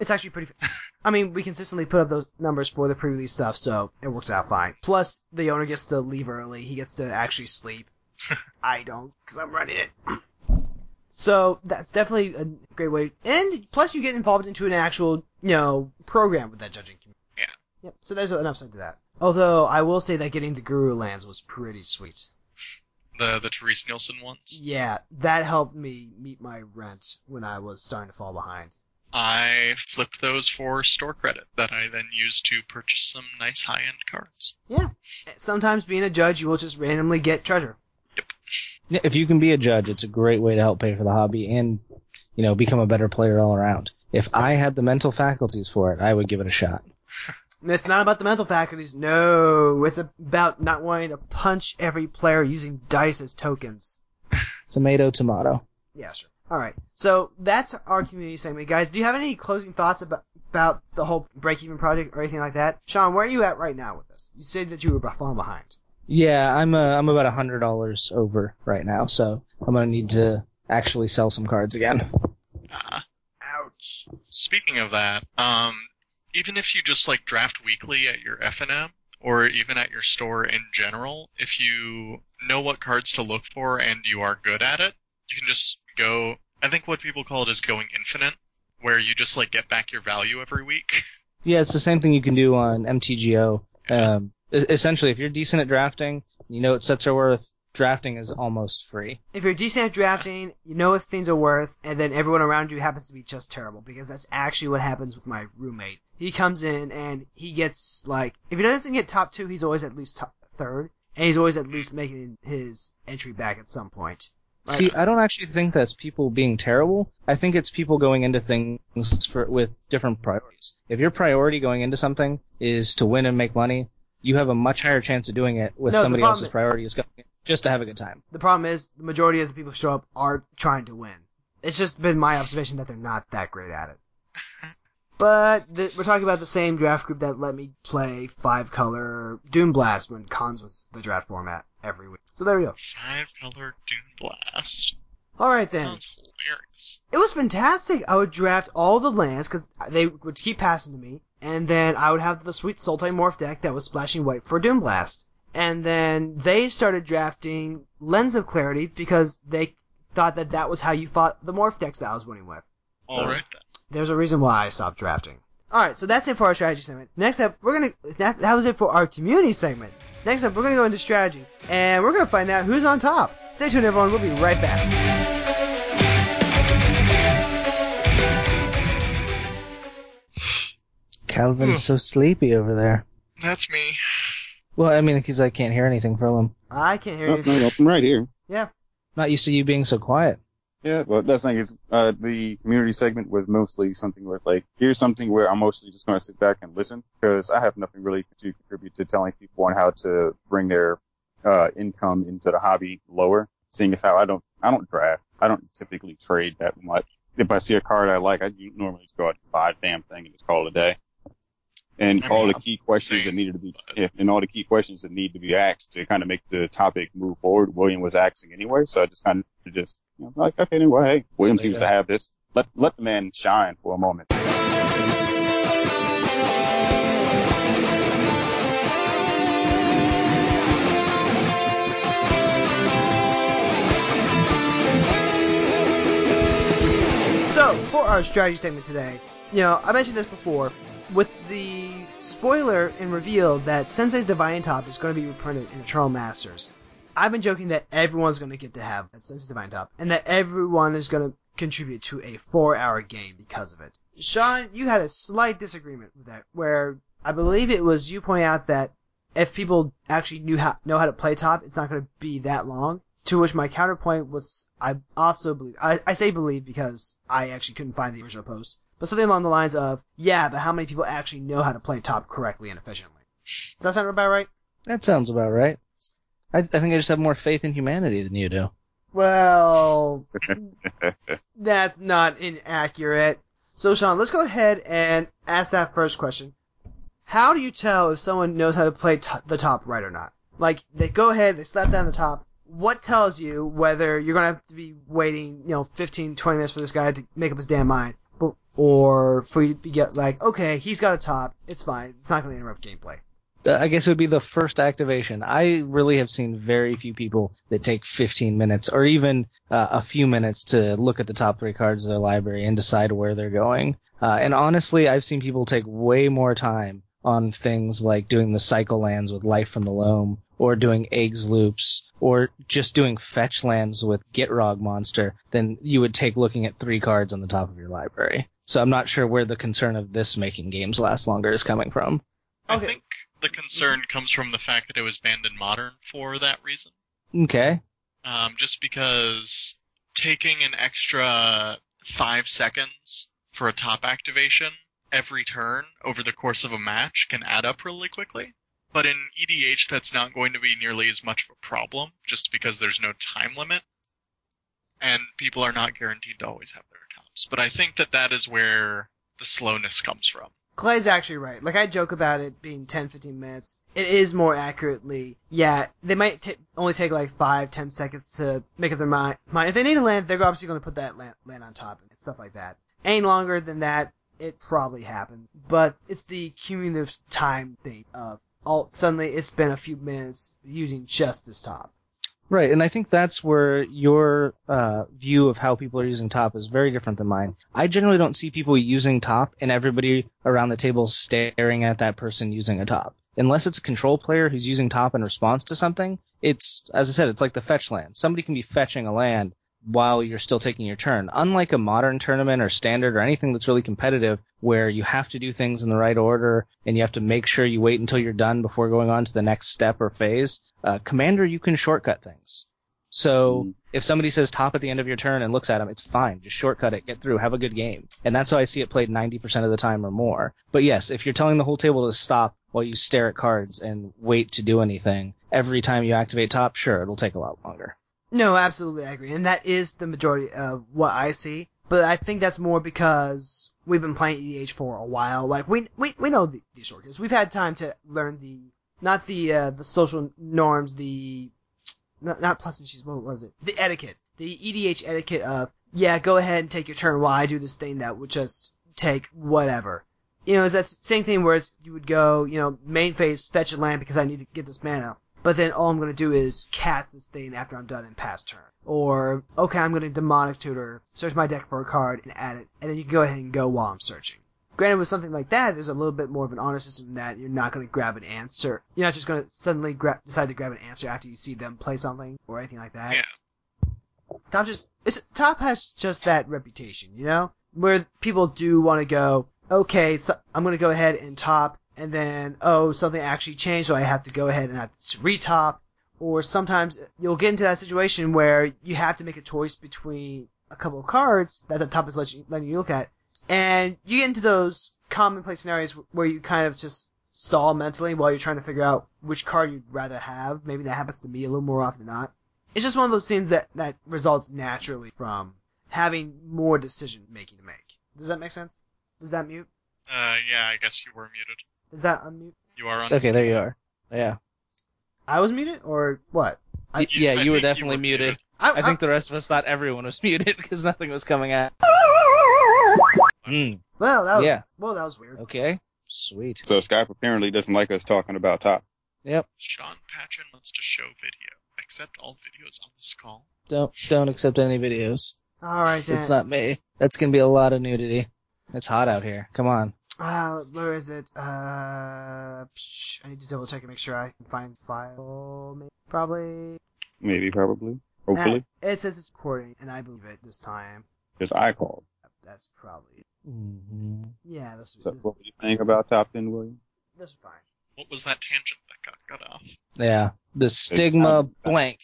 It's actually pretty. I mean, we consistently put up those numbers for the pre-release stuff, so it works out fine. Plus, the owner gets to leave early. He gets to actually sleep. I don't, because I'm running it. So that's definitely a great way. And plus, you get involved into an actual, you know, program with that judging. Yep. So there's an upside to that. Although I will say that getting the Guru lands was pretty sweet. The the Terese Nielsen ones. Yeah, that helped me meet my rent when I was starting to fall behind. I flipped those for store credit that I then used to purchase some nice high end cards. Yeah. Sometimes being a judge, you will just randomly get treasure. Yeah, If you can be a judge, it's a great way to help pay for the hobby and, you know, become a better player all around. If I had the mental faculties for it, I would give it a shot. It's not about the mental faculties. No, it's about not wanting to punch every player using dice as tokens. Tomato, tomato. Yeah, sure. All right. So that's our community segment, guys. Do you have any closing thoughts about about the whole break even project or anything like that? Sean, where are you at right now with this? You said that you were falling behind. Yeah, I'm uh, I'm about a hundred dollars over right now, so I'm gonna need to actually sell some cards again. Uh, Ouch. speaking of that, um, even if you just like draft weekly at your F&M or even at your store in general, if you know what cards to look for and you are good at it, you can just go. I think what people call it is going infinite, where you just like get back your value every week. Yeah, it's the same thing you can do on MTGO. Um, e- essentially, if you're decent at drafting, you know what sets are worth. Drafting is almost free. If you're decent at drafting, you know what things are worth, and then everyone around you happens to be just terrible, because that's actually what happens with my roommate. He comes in and he gets like, if he doesn't get top two, he's always at least top third, and he's always at least making his entry back at some point. Like, See, I don't actually think that's people being terrible. I think it's people going into things for, with different priorities. If your priority going into something is to win and make money, you have a much higher chance of doing it with No, somebody else's priority is going in just to have a good time. the problem is, the majority of the people who show up are trying to win. It's just been my observation that they're not that great at it. But th- we're talking about the same draft group that let me play five color Duneblast when Khans was the draft format every week. So there we go. Five color Doom Blast. All right then. Sounds hilarious. It was fantastic. I would draft all the lands because they would keep passing to me, and then I would have the sweet Sultai Morph deck that was splashing white for Duneblast. And then they started drafting Lens of Clarity because they thought that that was how you fought the Morph decks that I was winning with. All right then. There's a reason why I stopped drafting. Alright, so that's it for our strategy segment. Next up, we're gonna, that, that was it for our community segment. Next up, we're gonna go into strategy, and we're gonna find out who's on top. Stay tuned everyone, we'll be right back. Calvin's hmm. so sleepy over there. That's me. Well, I mean, because I can't hear anything from him. I can't hear Oh, you. no, no, I'm right here. Yeah. Not used to you being so quiet. Yeah, well, that's the thing is, uh, the community segment was mostly something where, like, here's something where I'm mostly just going to sit back and listen, because I have nothing really to contribute to telling people on how to bring their, uh, income into the hobby lower, seeing as how I don't, I don't draft. I don't typically trade that much. If I see a card I like, I normally just go out and buy a damn thing and just call it a day. And I all the key questions same, that needed to be, but- yeah, and all the key questions that need to be asked to kind of make the topic move forward, William was asking anyway, so I just kind of just, you know, like, okay, anyway, hey, William seems to have this. let let the man shine for a moment. So, for our strategy segment today, you know, I mentioned this before, with the spoiler and reveal that Sensei's Divining Top is going to be reprinted in Eternal Masters. I've been joking that everyone's going to get to have Sensei's Divining Top, and that everyone is going to contribute to a four-hour game because of it. Sean, you had a slight disagreement with that, where I believe it was you pointing out that if people actually knew how know how to play top, it's not going to be that long. To which my counterpoint was, I also believe, I, I say believe because I actually couldn't find the original post, but something along the lines of, yeah, but how many people actually know how to play top correctly and efficiently? Does that sound about right? That sounds about right. I, I think I just have more faith in humanity than you do. Well, that's not inaccurate. So Sean, let's go ahead and ask that first question. How do you tell if someone knows how to play t- the top right or not? Like, they go ahead, they slap down the top, what tells you whether you're going to have to be waiting, you know, 15, 20 minutes for this guy to make up his damn mind, but, or for you to get like, okay, he's got a top, it's fine, it's not going to interrupt gameplay. Uh, I guess it would be the first activation. I really have seen very few people that take 15 minutes or even uh, a few minutes to look at the top three cards of their library and decide where they're going. Uh, and honestly, I've seen people take way more time on things like doing the cycle lands with Life from the Loam or doing eggs loops, or just doing fetch lands with Gitrog monster than you would take looking at three cards on the top of your library. So I'm not sure where the concern of this making games last longer is coming from. I Okay. think the concern comes from the fact that it was banned in modern for that reason. Okay. Um, just because taking an extra five seconds for a top activation every turn over the course of a match can add up really quickly. But in EDH, that's not going to be nearly as much of a problem, just because there's no time limit, and people are not guaranteed to always have their But I think that that is where the slowness comes from. Clay's actually right. Like I joke about it being 10, 15 minutes. It is more accurately, yeah, they might ta only take like 5, 10 seconds to make up their mind. mind. If they need to land, they're obviously going to put that land, land on top and stuff like that. Any longer than that, it probably happens. But it's the cumulative time thing of all suddenly it's been a few minutes using just this top. Right, and I think that's where your uh, view of how people are using top is very different than mine. I generally don't see people using top and everybody around the table staring at that person using a top. Unless it's a control player who's using top in response to something, it's, as I said, it's like the fetch land. Somebody can be fetching a land while you're still taking your turn. Unlike a modern tournament or standard or anything that's really competitive where you have to do things in the right order and you have to make sure you wait until you're done before going on to the next step or phase, uh, Commander, you can shortcut things. So Mm. if somebody says top at the end of your turn and looks at them, it's fine. Just shortcut it, get through, have a good game. And that's how I see it played 90% of the time or more. But yes, if you're telling the whole table to stop while you stare at cards and wait to do anything, every time you activate top, sure, it'll take a lot longer. No, absolutely, I agree, and that is the majority of what I see. But I think that's more because we've been playing EDH for a while. Like we we we know the, these shortcuts. We've had time to learn the not the uh, the social norms, the not, not pleasantries. What was it? The etiquette, the EDH etiquette of yeah, go ahead and take your turn while I do this thing that would just take whatever. You know, it's that same thing where it's, you would go, you know, main phase, fetch a land because I need to get this mana. But then all I'm going to do is cast this thing after I'm done in past turn. Or, okay, I'm going to demonic tutor, search my deck for a card and add it, and then you can go ahead and go while I'm searching. Granted, with something like that, there's a little bit more of an honor system that you're not going to grab an answer. You're not just going to suddenly gra- decide to grab an answer after you see them play something or anything like that. Yeah. Top just it's top has just that reputation, you know, where people do want to go. Okay, so I'm going to go ahead and top, and then oh something actually changed, so I have to go ahead and have to retop. Or sometimes you'll get into that situation where you have to make a choice between a couple of cards that the top is letting you, letting you look at, and you get into those commonplace scenarios where you kind of just stall mentally while you're trying to figure out which card you'd rather have. Maybe that happens to me a little more often than not. It's just one of those things that, that results naturally from having more decision making to make. Does that make sense? Does that mute? Uh, yeah, I guess you were muted. Does that unmute? You are on. Okay, there you are. Yeah. I was muted or what? I, Y- yeah, I you were think you definitely were muted. muted. I, I think the rest of us thought everyone was muted because nothing was coming out. Hmm. Well, that was, Yeah. well, that was weird. Okay. Sweet. So Skype apparently doesn't like us talking about top. Yep. Sean Patchen wants to show video. Accept all videos on this call. Don't don't accept any videos. All right then. It's not me. That's gonna be a lot of nudity. It's hot out here. Come on. Uh, where is it? Uh, psh, I need to double check and make sure I can find the file. Maybe, probably. Maybe, probably, hopefully, Uh, it says it's recording, and I believe it this time. because I called. That's probably. Mm-hmm. Yeah, this So what were you saying about top ten, William? this is fine. What was that tangent that got cut off? Yeah. The stigma blank.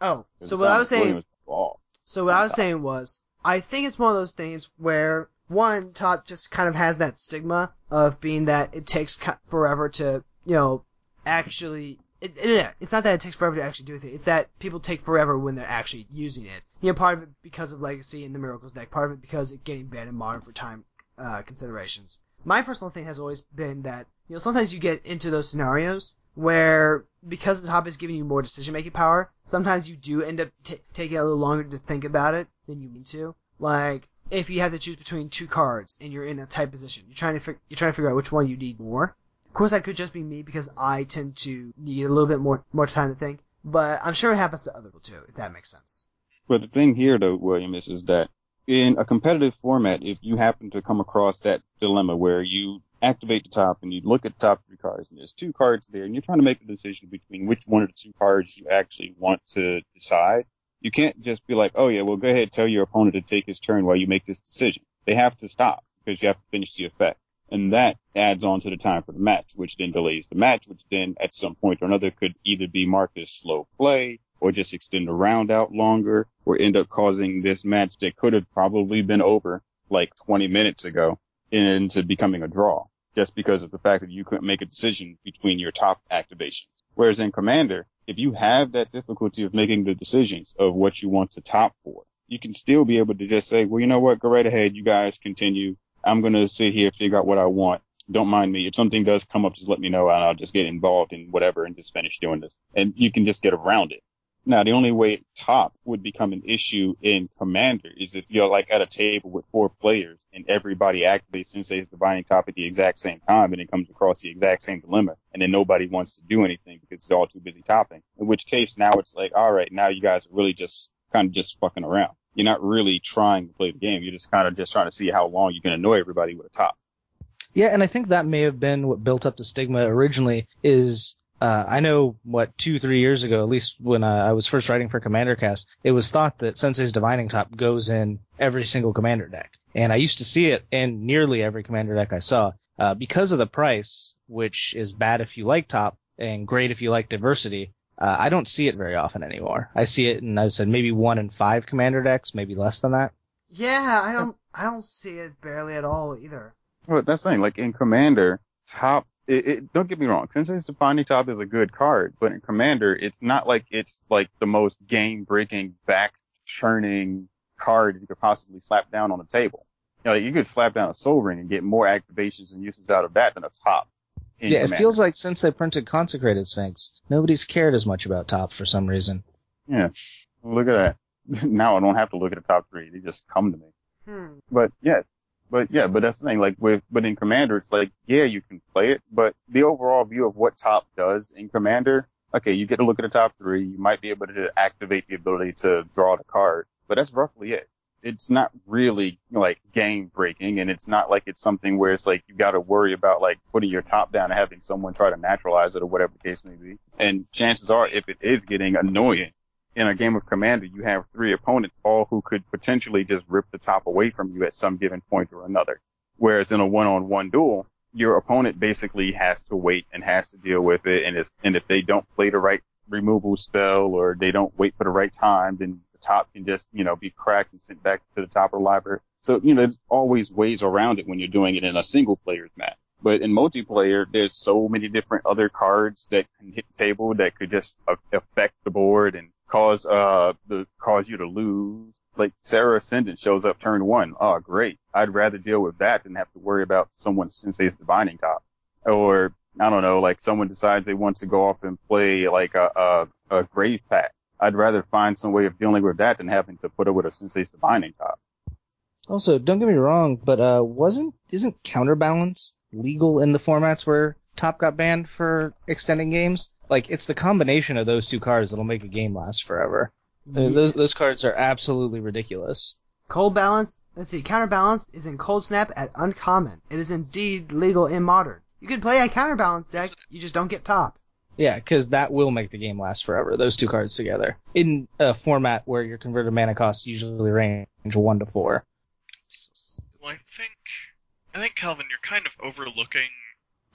Oh, so what I was saying. Was So what I was saying was, I think it's one of those things where one top just kind of has that stigma of being that it takes forever to, you know, actually. It, it, it's not that it takes forever to actually do anything. It's that people take forever when they're actually using it. You know, part of it because of Legacy and the Miracles deck, part of it because it getting banned in Modern for time uh, considerations. My personal thing has always been that you know sometimes you get into those scenarios where because the top is giving you more decision making power, sometimes you do end up t- taking a little longer to think about it than you mean to. Like if you have to choose between two cards and you're in a tight position, you're trying to you're trying to figure out which one you need more. Of course, that could just be me because I tend to need a little bit more more time to think. But I'm sure it happens to other people too, if that makes sense. But the thing here, though, William, is, is that in a competitive format, if you happen to come across that dilemma where you activate the top and you look at the top three cards and there's two cards there and you're trying to make a decision between which one of the two cards you actually want to decide, you can't just be like, oh yeah, well go ahead, tell your opponent to take his turn while you make this decision. They have to stop because you have to finish the effect. And that adds on to the time for the match, which then delays the match, which then at some point or another could either be marked as slow play or just extend the round out longer or end up causing this match that could have probably been over like 20 minutes ago into becoming a draw just because of the fact that you couldn't make a decision between your top activations. Whereas in Commander, if you have that difficulty of making the decisions of what you want to top for, you can still be able to just say, well, you know what? Go right ahead. You guys continue. I'm going to sit here, figure out what I want. Don't mind me. If something does come up, just let me know and I'll just get involved in whatever and just finish doing this. And you can just get around it. Now, the only way top would become an issue in Commander is if you're like at a table with four players and everybody activates Sensei's Divining Top at the exact same time and it comes across the exact same dilemma and then nobody wants to do anything because they're all too busy topping. In which case now it's like, all right, now you guys are really just kind of just fucking around. You're not really trying to play the game. You're just kind of just trying to see how long you can annoy everybody with a top. Yeah, and I think that may have been what built up the stigma originally. Is uh, I know what two, three years ago, at least when uh, I was first writing for Commander Cast, it was thought that Sensei's Divining Top goes in every single Commander deck, and I used to see it in nearly every Commander deck I saw. Uh, because of the price, which is bad if you like top and great if you like diversity, uh, I don't see it very often anymore. I see it and I said, maybe one in five Commander decks, maybe less than that. Yeah, I don't I don't see it barely at all either. Well, that's the thing. Like in Commander, top. It, it, don't get me wrong. Sensei's Divining Top is a good card, but in Commander, it's not like it's like the most game-breaking, back-churning card you could possibly slap down on the table. You know, you could slap down a Sol Ring and get more activations and uses out of that than a top. in Yeah, it feels like since they printed Consecrated Sphinx, nobody's cared as much about top for some reason. Yeah. Look at that. now I don't have to look at the top three. They just come to me. Hmm. But yeah, but yeah, but that's the thing. Like with, but in Commander, it's like, yeah, you can play it, but the overall view of what top does in Commander, okay, you get to look at the top three. You might be able to activate the ability to draw the card, but that's roughly it. It's not really like game breaking and it's not like it's something where it's like you got to worry about like putting your top down and having someone try to naturalize it or whatever the case may be. And chances are if it is getting annoying, in a game of Commander, you have three opponents, all who could potentially just rip the top away from you at some given point or another. Whereas in a one-on-one duel, your opponent basically has to wait and has to deal with it, and and if they don't play the right removal spell or they don't wait for the right time, then the top can just, you know, be cracked and sent back to the top of the library. So, you know, there's always ways around it when you're doing it in a single player's match. But in multiplayer, there's so many different other cards that can hit the table that could just uh, affect the board and cause uh the cause you to lose. Like Serra Ascendant shows up turn one. Oh great. I'd rather deal with that than have to worry about someone Sensei's divining top. Or I don't know, like someone decides they want to go off and play like a a, a Grave Pact. I'd rather find some way of dealing with that than having to put up with a Sensei's divining top. Also, don't get me wrong, but uh, wasn't isn't counterbalance legal in the formats where top got banned for extending games? Like it's the combination of those two cards that'll make a game last forever. Uh, Those those cards are absolutely ridiculous. Cold balance, let's see, counterbalance is in Coldsnap at uncommon. It is indeed legal in modern. You can play a counterbalance deck, you just don't get top. Yeah, because that will make the game last forever. Those two cards together in a format where your converted mana costs usually range one to four. Well, I think, I think Calvin, you're kind of overlooking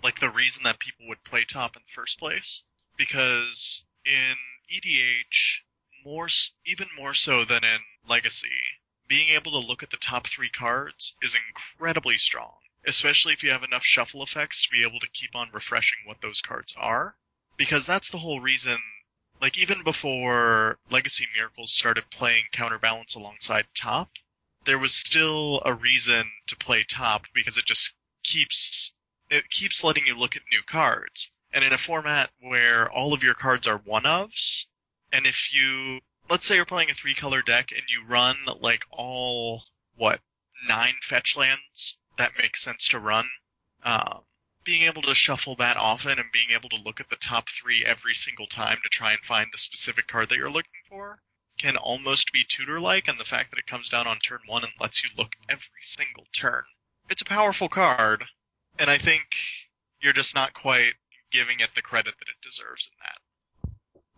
like the reason that people would play top in the first place, because in EDH, more even more so than in Legacy, being able to look at the top three cards is incredibly strong, especially if you have enough shuffle effects to be able to keep on refreshing what those cards are, because that's the whole reason. Like even before Legacy Miracles started playing Counterbalance alongside top, there was still a reason to play top because it just keeps it keeps letting you look at new cards. And in a format where all of your cards are one ofs, and if you let's say you're playing a three color deck and you run like all what nine fetch lands, that makes sense to run. Um, being able to shuffle that often and being able to look at the top three every single time to try and find the specific card that you're looking for can almost be tutor like, and the fact that it comes down on turn one and lets you look every single turn. It's a powerful card, and I think you're just not quite giving it the credit that it deserves in that.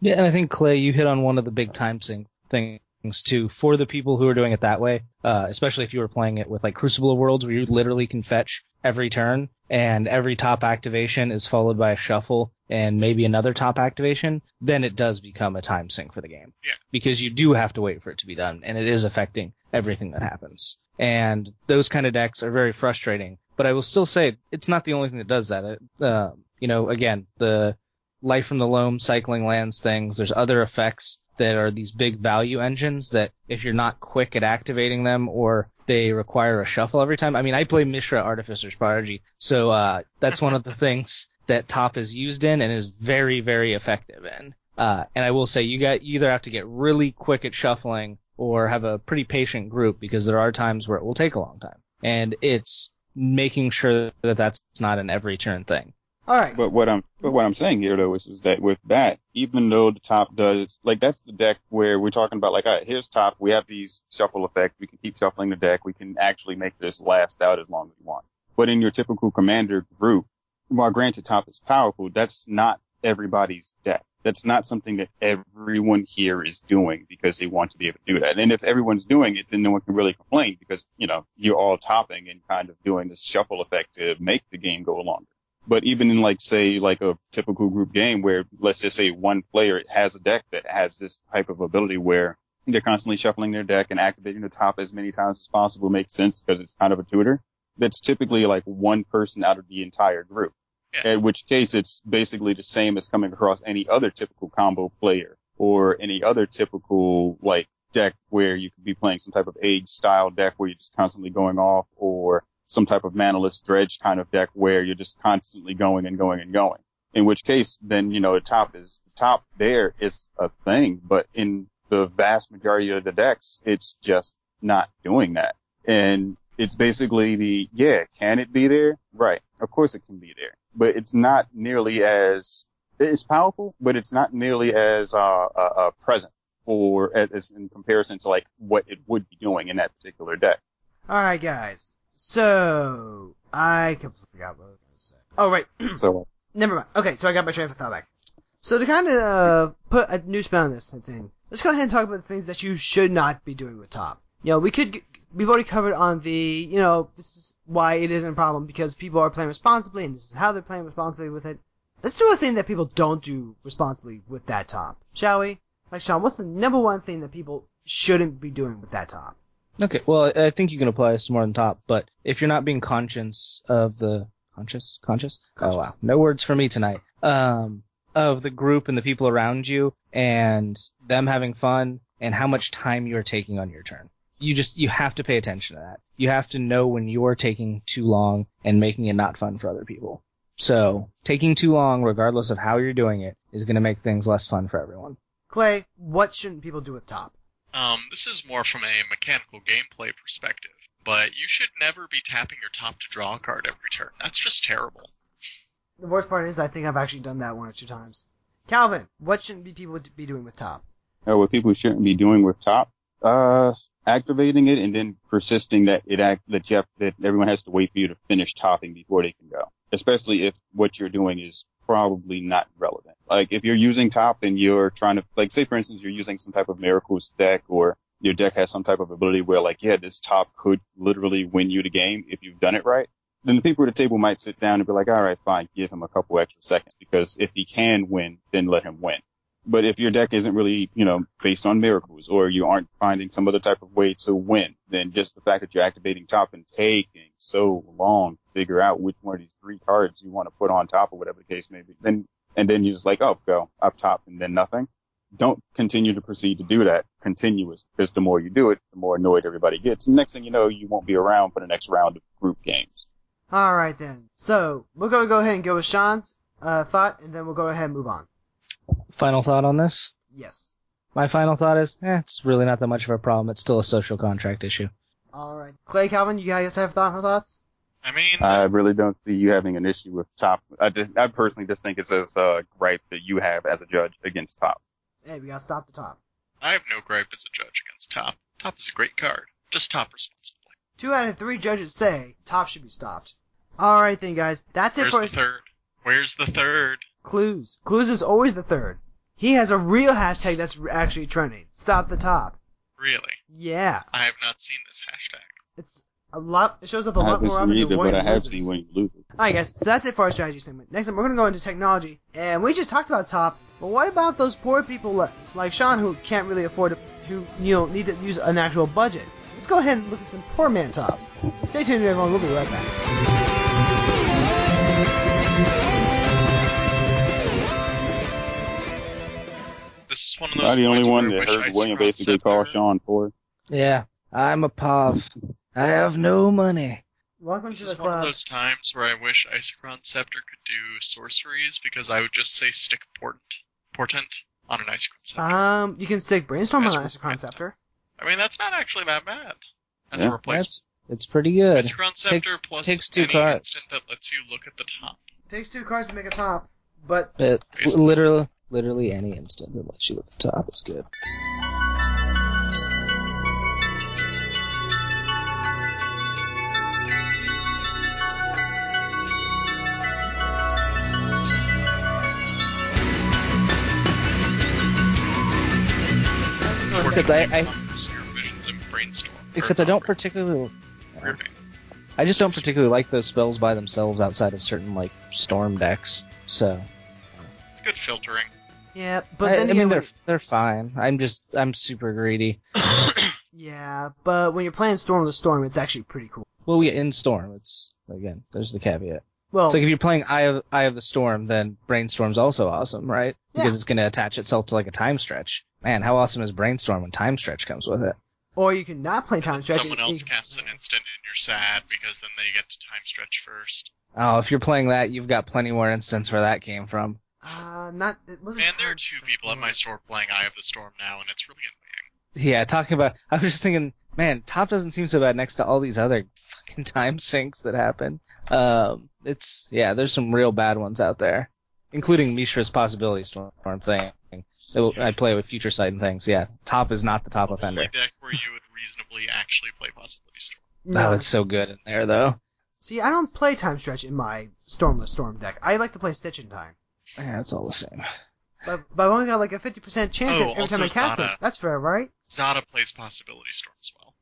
Yeah, and I think Clay, you hit on one of the big time sink things too for the people who are doing it that way, uh, especially if you were playing it with like Crucible of Worlds where you literally can fetch every turn and every top activation is followed by a shuffle and maybe another top activation, then it does become a time sink for the game. Yeah. Because you do have to wait for it to be done and it is affecting everything that happens. And those kind of decks are very frustrating, but I will still say it's not the only thing that does that. It, uh, you know, again, the life from the loam, cycling lands things, there's other effects that are these big value engines that if you're not quick at activating them or they require a shuffle every time. I mean, I play Mishra Artificer's Prodigy, so uh, that's one of the things that top is used in and is very, very effective in. Uh, and I will say you got you either have to get really quick at shuffling or have a pretty patient group because there are times where it will take a long time. And it's making sure that that's not an every turn thing. Alright, But what I'm but what I'm saying here though is, is that with that, even though the top does like that's the deck where we're talking about like all right, here's top, we have these shuffle effects, we can keep shuffling the deck, we can actually make this last out as long as we want. But in your typical commander group, while granted top is powerful, that's not everybody's deck. That's not something that everyone here is doing because they want to be able to do that. And if everyone's doing it, then no one can really complain because, you know, you're all topping and kind of doing this shuffle effect to make the game go longer. But even in like say like a typical group game where let's just say one player has a deck that has this type of ability where they're constantly shuffling their deck and activating the top as many times as possible makes sense because it's kind of a tutor. That's typically like one person out of the entire group. Yeah. In which case it's basically the same as coming across any other typical combo player or any other typical like deck where you could be playing some type of age style deck where you're just constantly going off or some type of manaless dredge kind of deck where you're just constantly going and going and going. In which case, then, you know, the top is, the top there is a thing, but in the vast majority of the decks, it's just not doing that. And it's basically the, yeah, can it be there? Right. Of course it can be there, but it's not nearly as, it's powerful, but it's not nearly as, uh, uh, uh present or as in comparison to like what it would be doing in that particular deck. alright guys. So, I completely forgot what I was gonna say. Oh right, So, never mind. Okay, so I got my train of thought back. So to kind of uh, put a new spin on this thing, let's go ahead and talk about the things that you should not be doing with top. You know, we could we've already covered on the, you know, this is why it isn't a problem because people are playing responsibly and this is how they're playing responsibly with it. Let's do a thing that people don't do responsibly with that top, shall we? Like Sean, what's the number one thing that people shouldn't be doing with that top? Okay, well, I think you can apply this to more than top, but if you're not being conscious of the conscious, conscious, Conscious. oh wow, no words for me tonight. Um, of the group and the people around you and them having fun and how much time you're taking on your turn. You just you have to pay attention to that. You have to know when you're taking too long and making it not fun for other people. So taking too long, regardless of how you're doing it, is going to make things less fun for everyone. Clay, what shouldn't people do with top? Um, this is more from a mechanical gameplay perspective. but you should never be tapping your top to draw a card every turn. That's just terrible. The worst part is I think I've actually done that one or two times. Calvin, what shouldn't be people be doing with top? Uh, what people shouldn't be doing with top, uh, activating it and then persisting that it act that you have, that everyone has to wait for you to finish topping before they can go. Especially if what you're doing is probably not relevant. Like if you're using top and you're trying to, like say for instance you're using some type of miracles deck or your deck has some type of ability where like yeah this top could literally win you the game if you've done it right. Then the people at the table might sit down and be like, all right, fine, give him a couple extra seconds because if he can win, then let him win. But if your deck isn't really, you know, based on miracles or you aren't finding some other type of way to win, then just the fact that you're activating top and taking so long to figure out which one of these three cards you want to put on top or whatever the case may be, then, and then you're just like, oh, go up top and then nothing. Don't continue to proceed to do that continuous because the more you do it, the more annoyed everybody gets. And next thing you know, you won't be around for the next round of group games. All right then. So we're gonna go ahead and go with Sean's uh, thought, and then we'll go ahead and move on. Final thought on this? Yes. My final thought is, eh, it's really not that much of a problem. It's still a social contract issue. All right, Clay, Calvin, you guys have thought thoughts? I mean, I really don't see you having an issue with top. I just, I personally just think it's as a gripe that you have as a judge against top. Hey, we gotta stop the top. I have no gripe as a judge against top. Top is a great card. Just top responsibly. Two out of three judges say top should be stopped. All right then, guys. That's it for. Where's for the third? Where's the third? Clues. Clues is always the third. He has a real hashtag that's actually trending. Stop the top. Really? Yeah, I have not seen this hashtag. it's a lot. It shows up a I lot haven't more seen often either, than but Warren I have loses. seen when you lose it. Alright guys, so that's it for our strategy segment. Next time we're gonna go into technology, and we just talked about top, but what about those poor people li- like Sean who can't really afford to, who, you know, need to use an actual budget? Let's go ahead and look at some poor man tops. Stay tuned everyone, we'll be right back. This is one of Am those I the only one that wish heard Ice William basically call there- Sean for? Yeah, I'm a POV. I have no money. Welcome This to is the one of those times where I wish Isochron Scepter could do sorceries because I would just say stick portent, portent on an Isochron Scepter. Um, you can stick brainstorm That's on what- Isochron Scepter. I mean, that's not actually that bad as Yeah. a replacement. That's it's pretty good. Isochron Scepter Takes- plus takes two any cards. instant that lets you look at the top. Takes two cards to make a top, but It, Basically. literally, literally any instant that lets you at the top is good. Except I- I- Obscure Visions and Brainstorm. Except I don't particularly, Ripping. I just don't particularly like those spells by themselves outside of certain like storm decks. So It's good filtering. Yeah, but I, then I again, mean they're they're fine. I'm just I'm super greedy. yeah, but when you're playing Storm of the Storm, it's actually pretty cool. Well, we in storm. It's again, there's the caveat. Well, It's like if you're playing Eye of Eye of the Storm, then Brainstorm's also awesome, right? Yeah. Because it's going to attach itself to like a time stretch. Man, how awesome is Brainstorm when time stretch comes with it? or you can not play time stretch. Someone and- else casts an instant and you're sad because then they get to time stretch first. Oh, if you're playing that, you've got plenty more instants where that came from. Uh, not. It wasn't. Man, there are two people at my store playing Eye of the Storm now, and it's really annoying. Yeah, talking about. I was just thinking, man, top doesn't seem so bad next to all these other fucking time sinks that happen. Um, it's yeah, there's some real bad ones out there, including Mishra's Possibility Storm thing. It will- I play with Future Sight and things. Yeah, top is not the top The offender. only deck where you would reasonably actually play Possibility Storm. No, Oh, it's so good in there though. See, I don't play time stretch in my Stormless Storm deck. I like to play Stitch in time. Yeah, it's all the same. But, but I've only got like a 50% chance Oh, every time I also cast Zada. it. That's fair, right? Zada plays Possibility Storm as well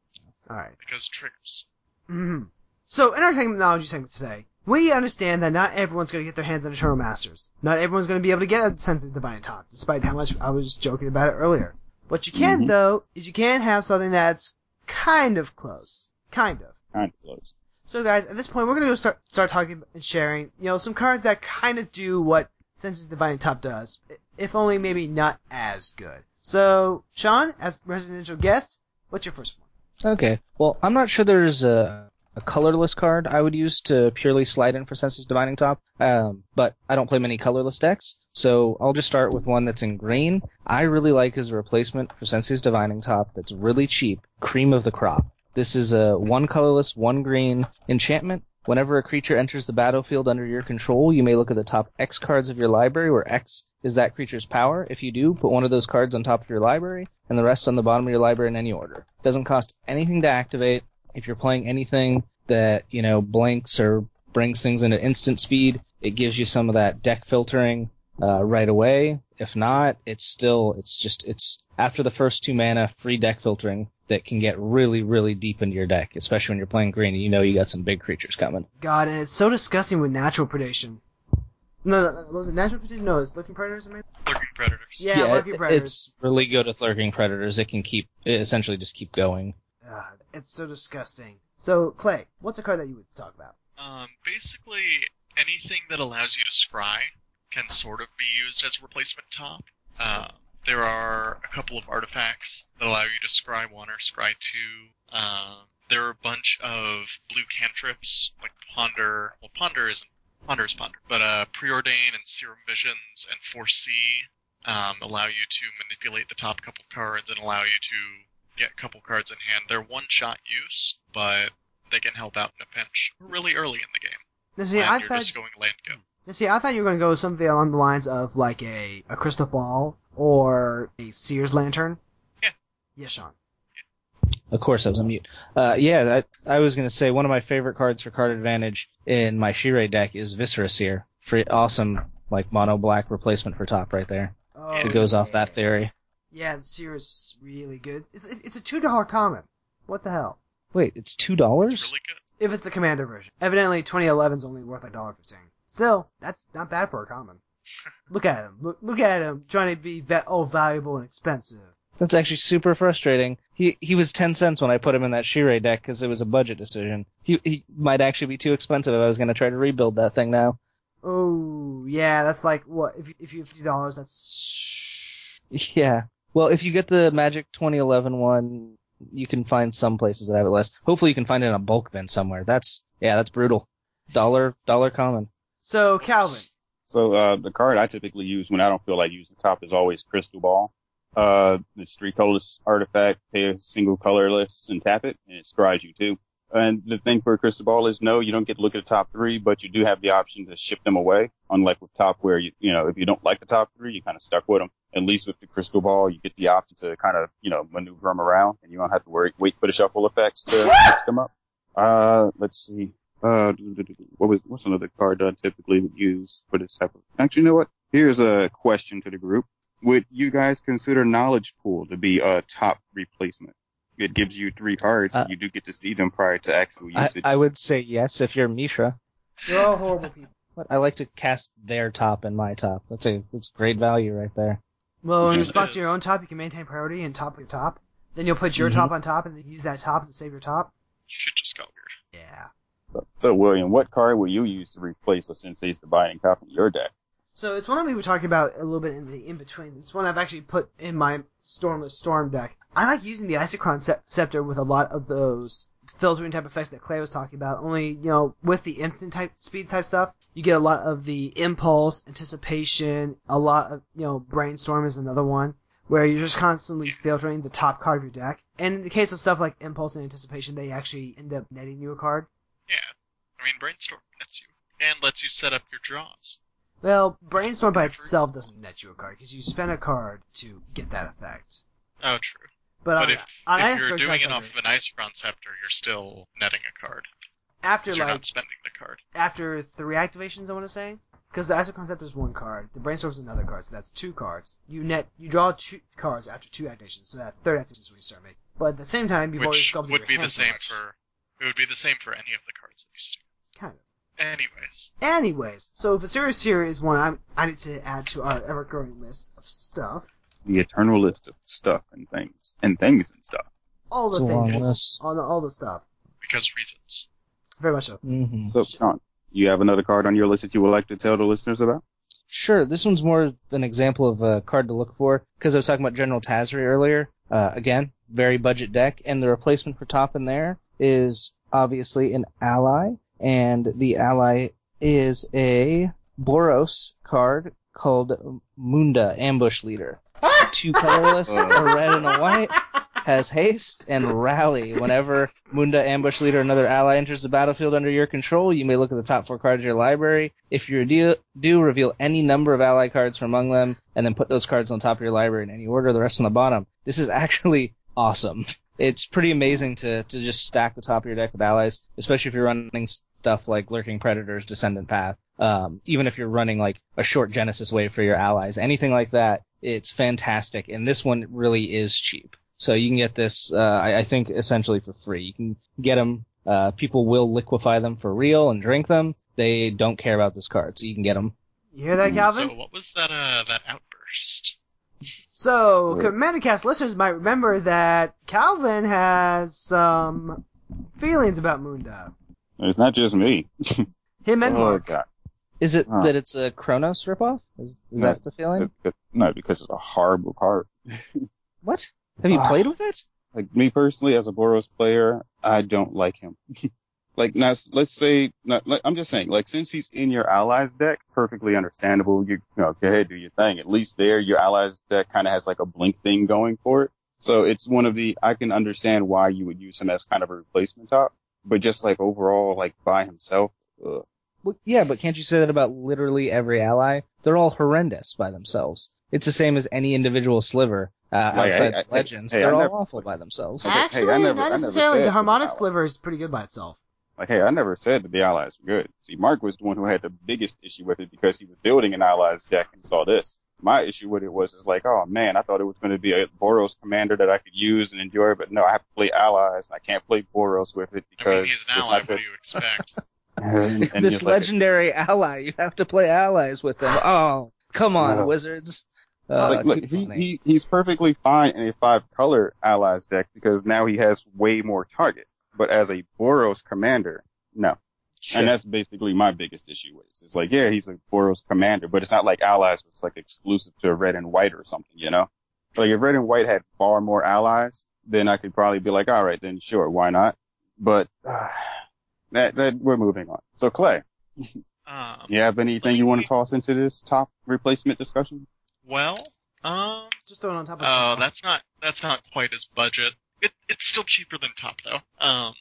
Alright. because triggers. hmm So, in our technology segment today, we understand that not everyone's going to get their hands on Eternal Masters. Not everyone's going to be able to get a Sensei's Divining Top, despite how much I was joking about it earlier. What you can, Mhm. though, is you can have something that's kind of close. Kind of. Kind of close. So guys, at this point, we're gonna go start start talking and sharing, you know, some cards that kind of do what Sensei's Divining Top does, if only maybe not as good. So, Sean, as residential guest, what's your first one? Okay. Well, I'm not sure there's a, a colorless card I would use to purely slide in for Sensei's Divining Top, um, but I don't play many colorless decks, so I'll just start with one that's in green. I really like as a replacement for Sensei's Divining Top that's really cheap, Cream of the Crop. This is a one colorless, one green enchantment. Whenever a creature enters the battlefield under your control, you may look at the top X cards of your library, where X is that creature's power. If you do, put one of those cards on top of your library, and the rest on the bottom of your library in any order. Doesn't cost anything to activate. If you're playing anything that, you know, blinks or brings things into instant speed, it gives you some of that deck filtering uh, right away. If not, it's still, it's just, it's after the first two mana, free deck filtering that can get really, really deep into your deck, especially when you're playing green and you know you got some big creatures coming. God, and it's so disgusting with natural predation. No, no, no was it natural predation? No, it's looking predators. Maybe? Lurking predators. Yeah, it- lurking predators. it's really good with lurking predators. It can keep, it essentially just keep going. God, it's so disgusting. So, Clay, what's a card that you would talk about? Um, basically, anything that allows you to scry can sort of be used as a replacement top. Uh, there are a couple of artifacts that allow you to scry one or scry two. Um, there are a bunch of blue cantrips like ponder. Well, ponder isn't ponder is ponder, but uh, preordain and serum visions and foresee um, allow you to manipulate the top couple cards and allow you to get a couple cards in hand. They're one shot use, but they can help out in a pinch really early in the game. Now, see, when I you're thought, just going land go. Now, see, I thought you were going to go with something along the lines of like a, a crystal ball or a Seer's lantern. Yeah. Yes, Sean. Of course, I was on mute. Uh, yeah, I, I was gonna say one of my favorite cards for card advantage in my Shirei deck is Viscera Seer. Free, awesome, like mono black replacement for top right there. Oh, It goes off that theory. Yeah, the Sears is really good. It's it, it's a two dollar common. What the hell? Wait, it's two It's dollars? really good. If it's the commander version. Evidently, 2011's only worth like dollar fifteen. Still, that's not bad for a common. Look at him. Look, look at him trying to be va- oh valuable and expensive. That's actually super frustrating. He he was ten cents when I put him in that Shirei deck because it was a budget decision. He he might actually be too expensive if I was gonna try to rebuild that thing now. Oh yeah, that's like what if if you have fifty dollars, that's Yeah. Well, if you get the Magic 2011 one, you can find some places that have it less. Hopefully, you can find it in a bulk bin somewhere. That's yeah, that's brutal. Dollar dollar common. So Calvin. So uh, the card I typically use when I don't feel like using the top is always Crystal Ball. Uh, it's three colorless artifact, pay a single colorless and tap it, and it scries you too. And the thing for Crystal Ball is no, you don't get to look at the top three, but you do have the option to ship them away. Unlike with top where you, you know, if you don't like the top three, you kind of stuck with them. At least with the Crystal Ball, you get the option to kind of, you know, maneuver them around and you don't have to worry, wait for the shuffle effects to mix them up. Uh, let's see. Uh, what was, what's another card that I typically would use for this type of, actually, you know what? Here's a question to the group. Would you guys consider Knowledge Pool to be a top replacement? It gives you three cards. Uh, and you do get to see them prior to actual I, usage. I would say yes if you're Mishra. You're all horrible people. But I like to cast their top and my top. That's a that's great value right there. Well, in Yes, response to your own top, you can maintain priority and top your top. Then you'll put your Mhm. top on top and then use that top to save your top. Shit just got weird. Yeah. So, William, what card will you use to replace a Sensei's Divining Top in your deck? So it's one that we were talking about a little bit in the in-betweens. It's one I've actually put in my Stormless Storm deck. I like using the Isochron Sce- Scepter with a lot of those filtering type effects that Clay was talking about. Only, you know, with the instant type, speed type stuff, you get a lot of the impulse, anticipation, a lot of, you know, Brainstorm is another one, where you're just constantly filtering the top card of your deck. And in the case of stuff like impulse and anticipation, they actually end up netting you a card. Yeah. I mean, Brainstorm nets you. And lets you set up your draws. Well, Brainstorm by itself doesn't net you a card, because you spend a card to get that effect. Oh, true. But, But on, if, on if you're doing it off of an Isochron Scepter, you're still netting a card. after you're like not spending the card. after three activations, I want to say, because the Iso Concept is one card, the Brainstorm is another card, so that's two cards. You net you draw two cards after two activations, so that third activation is when you start making. But at the same time, before you've already Which sculpted would your be the hand so same much. for. It would be the same for any of the cards that you steal. kind of. Anyways. Anyways, so Viscera Seer is one I'm, I need to add to our ever-growing list of stuff. The eternal list of stuff and things. And things and stuff. All the It's things, list. all the all the stuff. Because reasons. Very much so. hmm So, Sean, you have another card on your list that you would like to tell the listeners about? Sure, this one's more an example of a card to look for because I was talking about General Tazri earlier. Uh, again, very budget deck, and the replacement for top in there is obviously an ally, and the ally is a Boros card called Munda Ambush Leader. Two colorless, a oh. red and a white. has haste and rally. Whenever Munda ambush leader another ally enters the battlefield under your control, you may look at the top four cards of your library. If you do, do reveal any number of ally cards from among them, and then put those cards on top of your library in any order. The rest on the bottom. This is actually awesome. It's pretty amazing to to just stack the top of your deck with allies, especially if you're running stuff like Lurking Predators, Descendants' Path. Um, even if you're running like a short Genesis wave for your allies, anything like that, it's fantastic. And this one really is cheap. So you can get this, uh, I, I think essentially for free. You can get them, uh, people will liquefy them for real and drink them. They don't care about this card, so you can get them. You hear that, Calvin? So what was that? Uh, that outburst. So, Right. CommanderCast listeners might remember that Calvin has some feelings about Munda. It's not just me. Him and oh Mark. god. Is it Huh. that it's a Chronos ripoff? Is, is No. that the feeling? It- it- no, because it's a horrible card. What? Have you played with it? Like me personally, as a Boros player, I don't like him. like now, let's say, not, like, I'm just saying, like since he's in your allies deck, perfectly understandable. You, you know, go ahead, do your thing. At least there, your allies deck kind of has like a blink thing going for it. So it's one of the, I can understand why you would use him as kind of a replacement top, but just like overall, like by himself, ugh. Well, yeah, but can't you say that about literally every ally? They're all horrendous by themselves. It's the same as any individual sliver uh, Like, outside I- I- legends. hey, They're I all never- awful by themselves. Okay, hey, Actually, never- not necessarily. The harmonic sliver is pretty good by itself. Like, hey, I never said that the allies were good. See, Mark was the one who had the biggest issue with it because he was building an allies deck and saw this. My issue with it was, is like, oh man, I thought it was going to be a Boros commander that I could use and enjoy, but no, I have to play allies. And I can't play Boros with it because I mean, he's an ally. not What do you expect? and, and this he's like, legendary ally, you have to play allies with them. Oh, come on, wizards. Uh, like, look, he, he he's perfectly fine in a five color allies deck because now he has way more target. But as a Boros commander, no. Sure. And that's basically my biggest issue with it. It's like, yeah, he's a Boros commander, but it's not like allies was like exclusive to red and white or something, you know? Like if red and white had far more allies, then I could probably be like, all right, then sure, why not? But uh, that that we're moving on. So Clay, Um, you have anything you want to toss into this top replacement discussion? Well, um, Just throwing on top of oh, that's not that's not quite as budget. It it's still cheaper than top though. Um,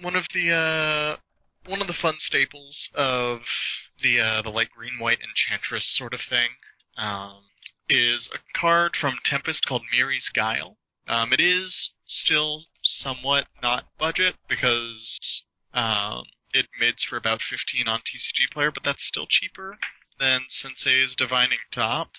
one of the uh one of the fun staples of the uh the like green white enchantress sort of thing um is a card from Tempest called Mirri's Guile. Um, it is still somewhat not budget because um it mids for about 15 on TCG Player, but that's still cheaper than Sensei's Divining Top,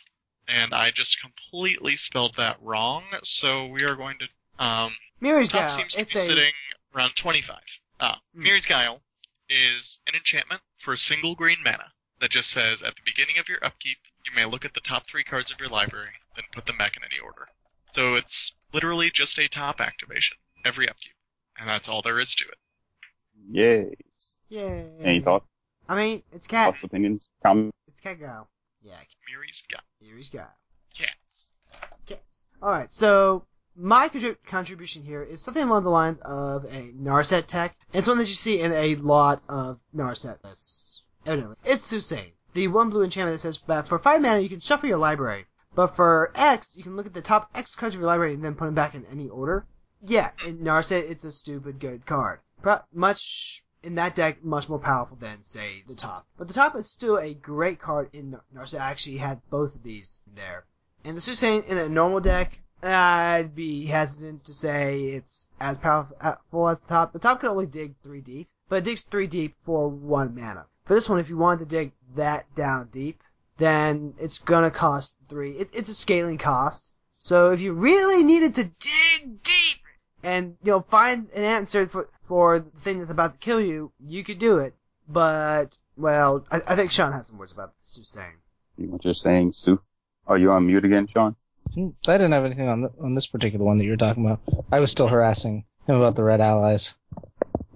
and I just completely spelled that wrong. So we are going to um, Mirri's top Guile. seems to It's be a sitting around 25. Ah, Hmm. Mirri's Guile is an enchantment for a single green mana that just says at the beginning of your upkeep, you may look at the top three cards of your library, then put them back in any order. So it's literally just a top activation every upkeep, and that's all there is to it. Yay. Yay. Any thoughts, I mean, it's cat. thoughts, opinions, comments? It's cat Guile. Yeah. Mirri's Guile. Mirri's Guile. Cats. Cats. Alright, so my contrib- contribution here is something along the lines of a Narset tech. It's one that you see in a lot of Narset lists. Evidently. It's Soothsaying. The one blue enchantment that says that for 5 mana you can shuffle your library. But for X, you can look at the top X cards of your library and then put them back in any order. Yeah, in Narset, it's a stupid good card. Pro- much in that deck, much more powerful than, say, the top. But the top is still a great card in Nar- Narset. I actually had both of these in there. And the Soothsaying in a normal deck, I'd be hesitant to say it's as powerful uh, as the top. The top can only dig three deep, but it digs three deep for one mana. For this one, if you wanted to dig that down deep, then it's gonna cost three. It, it's a scaling cost. So if you really needed to dig deep and you know find an answer for for the thing that's about to kill you, you could do it. But well, I, I think Sean has some words about Soothsaying. you're saying, Suf. Are you on mute again, Sean? Hmm, I didn't have anything on th- on this particular one that you were talking about. I was still harassing him about the red allies.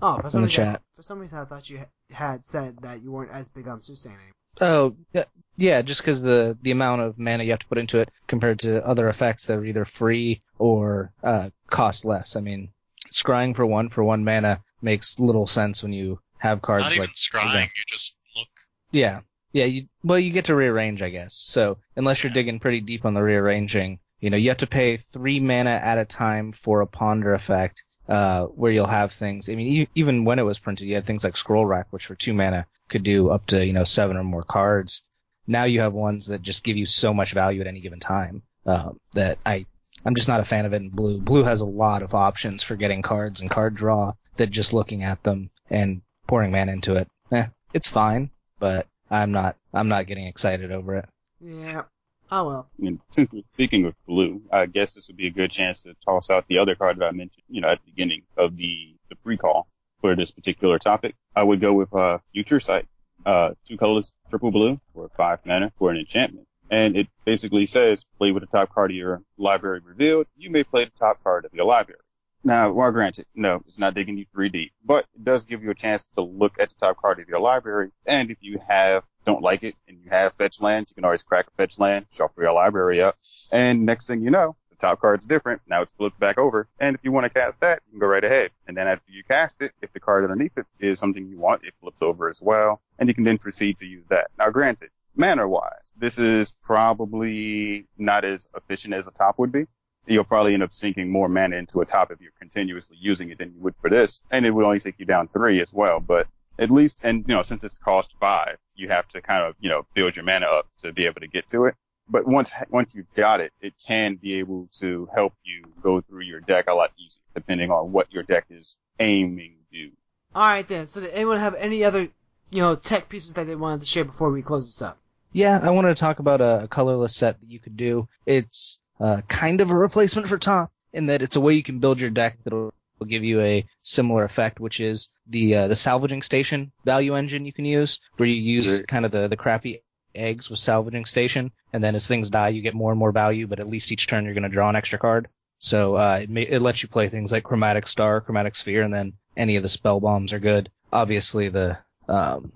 Oh, for some In the reason, chat. for some reason, I thought you had said that you weren't as big on Soothsaying anymore. Oh, yeah, yeah just because the the amount of mana you have to put into it compared to other effects that are either free or uh, cost less. I mean, scrying for one for one mana makes little sense when you have cards Not even like scrying, you just look. Yeah. Yeah, you well you get to rearrange, I guess. So unless you're Yeah. digging pretty deep on the rearranging, You know, you have to pay three mana at a time for a ponder effect, uh, where you'll have things. I mean, e- even when it was printed, you had things like scroll rack, which for two mana could do up to, you know, seven or more cards. Now you have ones that just give you so much value at any given time, uh, that I, I'm just not a fan of it in blue. Blue has a lot of options for getting cards and card draw that just looking at them and pouring mana into it, eh, it's fine, but I'm not, I'm not getting excited over it. Yeah. Oh well. I mean, since we're speaking of blue, I guess this would be a good chance to toss out the other card that I mentioned, you know, at the beginning of the, the pre-call for this particular topic. I would go with, uh, Future Sight. Uh, two colors, triple blue for five mana for an enchantment. And it basically says play with the top card of your library revealed. You may play the top card of your library. Now, well, granted, no, it's not digging you 3D, but it does give you a chance to look at the top card of your library. And if you have, don't like it and you have fetch lands, you can always crack a fetch land, shuffle your library up. And next thing you know, the top card's different. Now it's flipped back over. And if you want to cast that, you can go right ahead. And then after you cast it, if the card underneath it is something you want, it flips over as well. And you can then proceed to use that. Now granted, mana wise, this is probably not as efficient as a top would be you'll probably end up sinking more mana into a top if you're continuously using it than you would for this. And it would only take you down three as well. But at least, and you know, since it's cost five, you have to kind of, you know, build your mana up to be able to get to it. But once, once you've got it, it can be able to help you go through your deck a lot easier, depending on what your deck is aiming to do. Alright then, so did anyone have any other, you know, tech pieces that they wanted to share before we close this up? Yeah, I wanted to talk about a, a colorless set that you could do. It's uh, kind of a replacement for top in that it's a way you can build your deck that'll will give you a similar effect, which is the uh, the salvaging station value engine you can use, where you use kind of the the crappy eggs with salvaging station, and then as things die, you get more and more value, but at least each turn you're going to draw an extra card. So uh, it may, it lets you play things like chromatic star, chromatic sphere, and then any of the spell bombs are good. Obviously the um,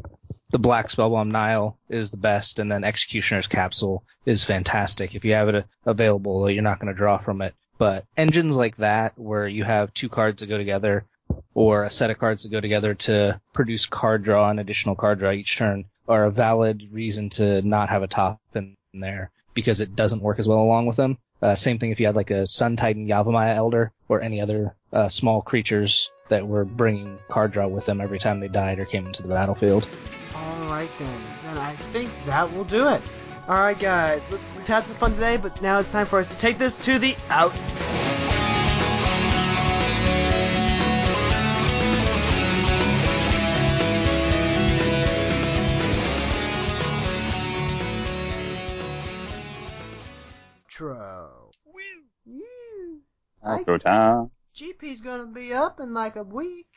the black spellbomb Nile is the best, and then Executioner's Capsule is fantastic. If you have it available, you're not going to draw from it. But engines like that, where you have two cards that go together, or a set of cards that go together to produce card draw and additional card draw each turn, are a valid reason to not have a top in there because it doesn't work as well along with them. Uh, same thing if you had like a Sun Titan Yavimaya Elder or any other uh, small creatures that were bringing card draw with them every time they died or came into the battlefield. Alright then, And I think that will do it. Alright guys, let's, we've had some fun today, but now it's time for us to take this to the out. Tro. Woo. Outro time. GP's gonna be up in like a week.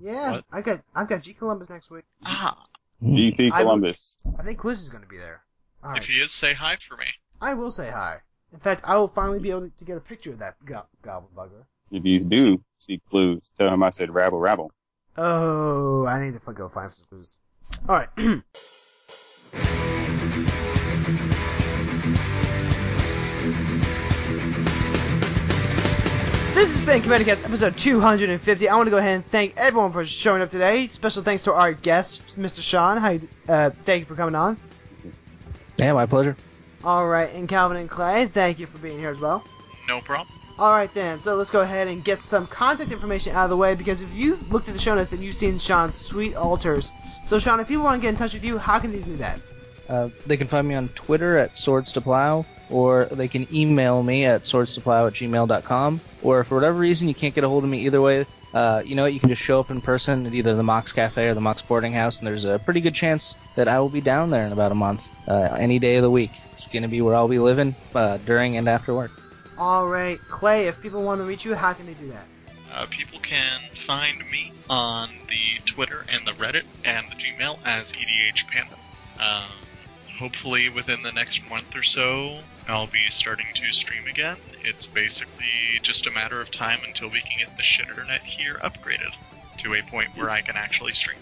Yeah, What? I got I've got G Columbus next week. Ah, Mm-hmm. GP I will- Columbus. I think Quiz is gonna be there. Alright. if he is, say hi for me. I will say hi. In fact, I will finally be able to get a picture of that go- goblin bugger. If you do see clues, tell him I said rabble rabble. Oh, I need to f- go find some clues. Alright. This has been CommanderCast episode 250. I want to go ahead and thank everyone for showing up today. Special thanks to our guest, Mr. Sean. Hi, uh, thank you for coming on. Yeah, my pleasure. Alright, and Calvin and Clay, thank you for being here as well. No problem. Alright then, so let's go ahead and get some contact information out of the way because if you've looked at the show notes, then you've seen Sean's sweet altars. So Sean, if people want to get in touch with you, how can they do that? Uh, they can find me on Twitter at Swords to Plow, or they can email me at swords to plow at gmail.com, or if for whatever reason you can't get a hold of me either way, uh, you know what, you can just show up in person at either the Mox Cafe or the Mox Boarding House, and there's a pretty good chance that I will be down there in about a month, uh, any day of the week. It's going to be where I'll be living uh, during and after work. Alright, Clay, if people want to reach you, how can they do that? Uh, people can find me on the Twitter and the Reddit and the Gmail as EDH Panda. Um, hopefully, within the next month or so, I'll be starting to stream again. It's basically just a matter of time until we can get the shit internet here upgraded to a point where I can actually stream.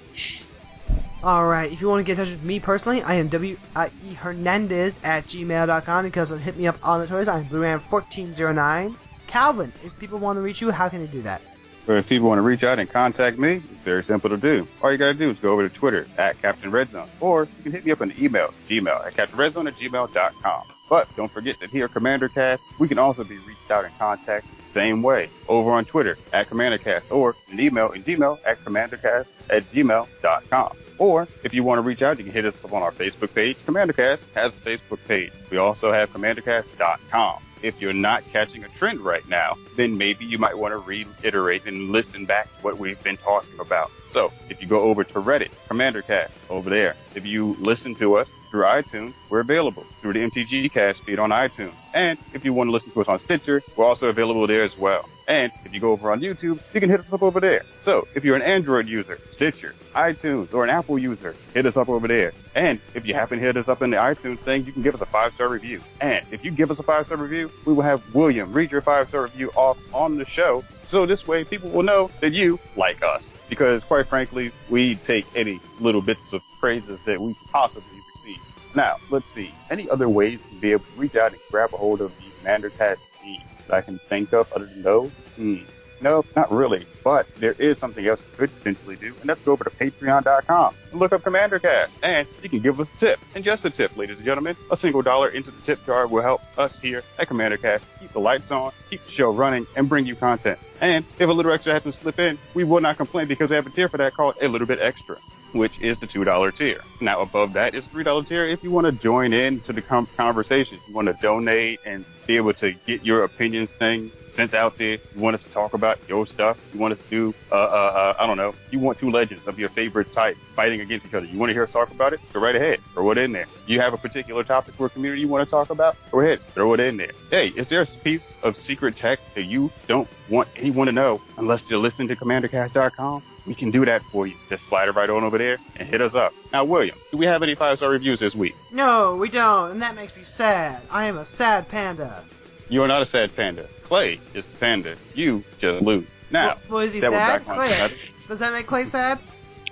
Alright, if you want to get in touch with me personally, I am W.E. Hernandez at gmail.com because hit me up on the Twitters. I'm blue BlueRam1409. Calvin, if people want to reach you, how can they do that? Or if people want to reach out and contact me, it's very simple to do. All you gotta do is go over to Twitter at Captain Redzone, or you can hit me up on the email, gmail at CaptainRedZone at gmail.com. But don't forget that here at CommanderCast, we can also be reached out and contacted same way over on Twitter at CommanderCast or an email in Gmail at CommanderCast at gmail.com. Or if you want to reach out, you can hit us up on our Facebook page. CommanderCast has a Facebook page. We also have CommanderCast.com. If you're not catching a trend right now, then maybe you might want to reiterate and listen back to what we've been talking about. So if you go over to Reddit, CommanderCast over there. If you listen to us through iTunes, we're available through the MTG Cast feed on iTunes. And if you want to listen to us on Stitcher, we're also available there as well. And if you go over on YouTube, you can hit us up over there. So if you're an Android user, Stitcher, iTunes, or an Apple user, hit us up over there. And if you happen to hit us up in the iTunes thing, you can give us a five star review. And if you give us a five star review, we will have William read your five star review off on the show. So this way people will know that you like us. Because quite frankly, we take any little bits of phrases that we possibly receive. Now, let's see. Any other ways to be able to reach out and grab a hold of the Commander Cast team that I can think of other than those? Hmm. No, not really. But there is something else you could potentially do, and that's go over to patreon.com and look up Commander Cast. And you can give us a tip. And just a tip, ladies and gentlemen. A single dollar into the tip jar will help us here at Commander Cast keep the lights on, keep the show running, and bring you content. And if a little extra happens to slip in, we will not complain because we have a tier for that called a little bit extra which is the $2 tier. Now above that is the $3 tier if you want to join in to the conversation. You want to donate and be able to get your opinions thing sent out there. You want us to talk about your stuff. You want us to do, uh, uh, uh, I don't know. You want two legends of your favorite type fighting against each other. You want to hear us talk about it? Go right ahead. Throw it in there. You have a particular topic for a community you want to talk about? Go ahead. Throw it in there. Hey, is there a piece of secret tech that you don't want anyone to know unless you're listening to CommanderCast.com? We can do that for you. Just slide it right on over there and hit us up. Now, William, do we have any five star reviews this week? No, we don't, and that makes me sad. I am a sad panda. You are not a sad panda. Clay is the panda. You just lose. Now, well, well, is he sad? back Clay, does that make Clay sad?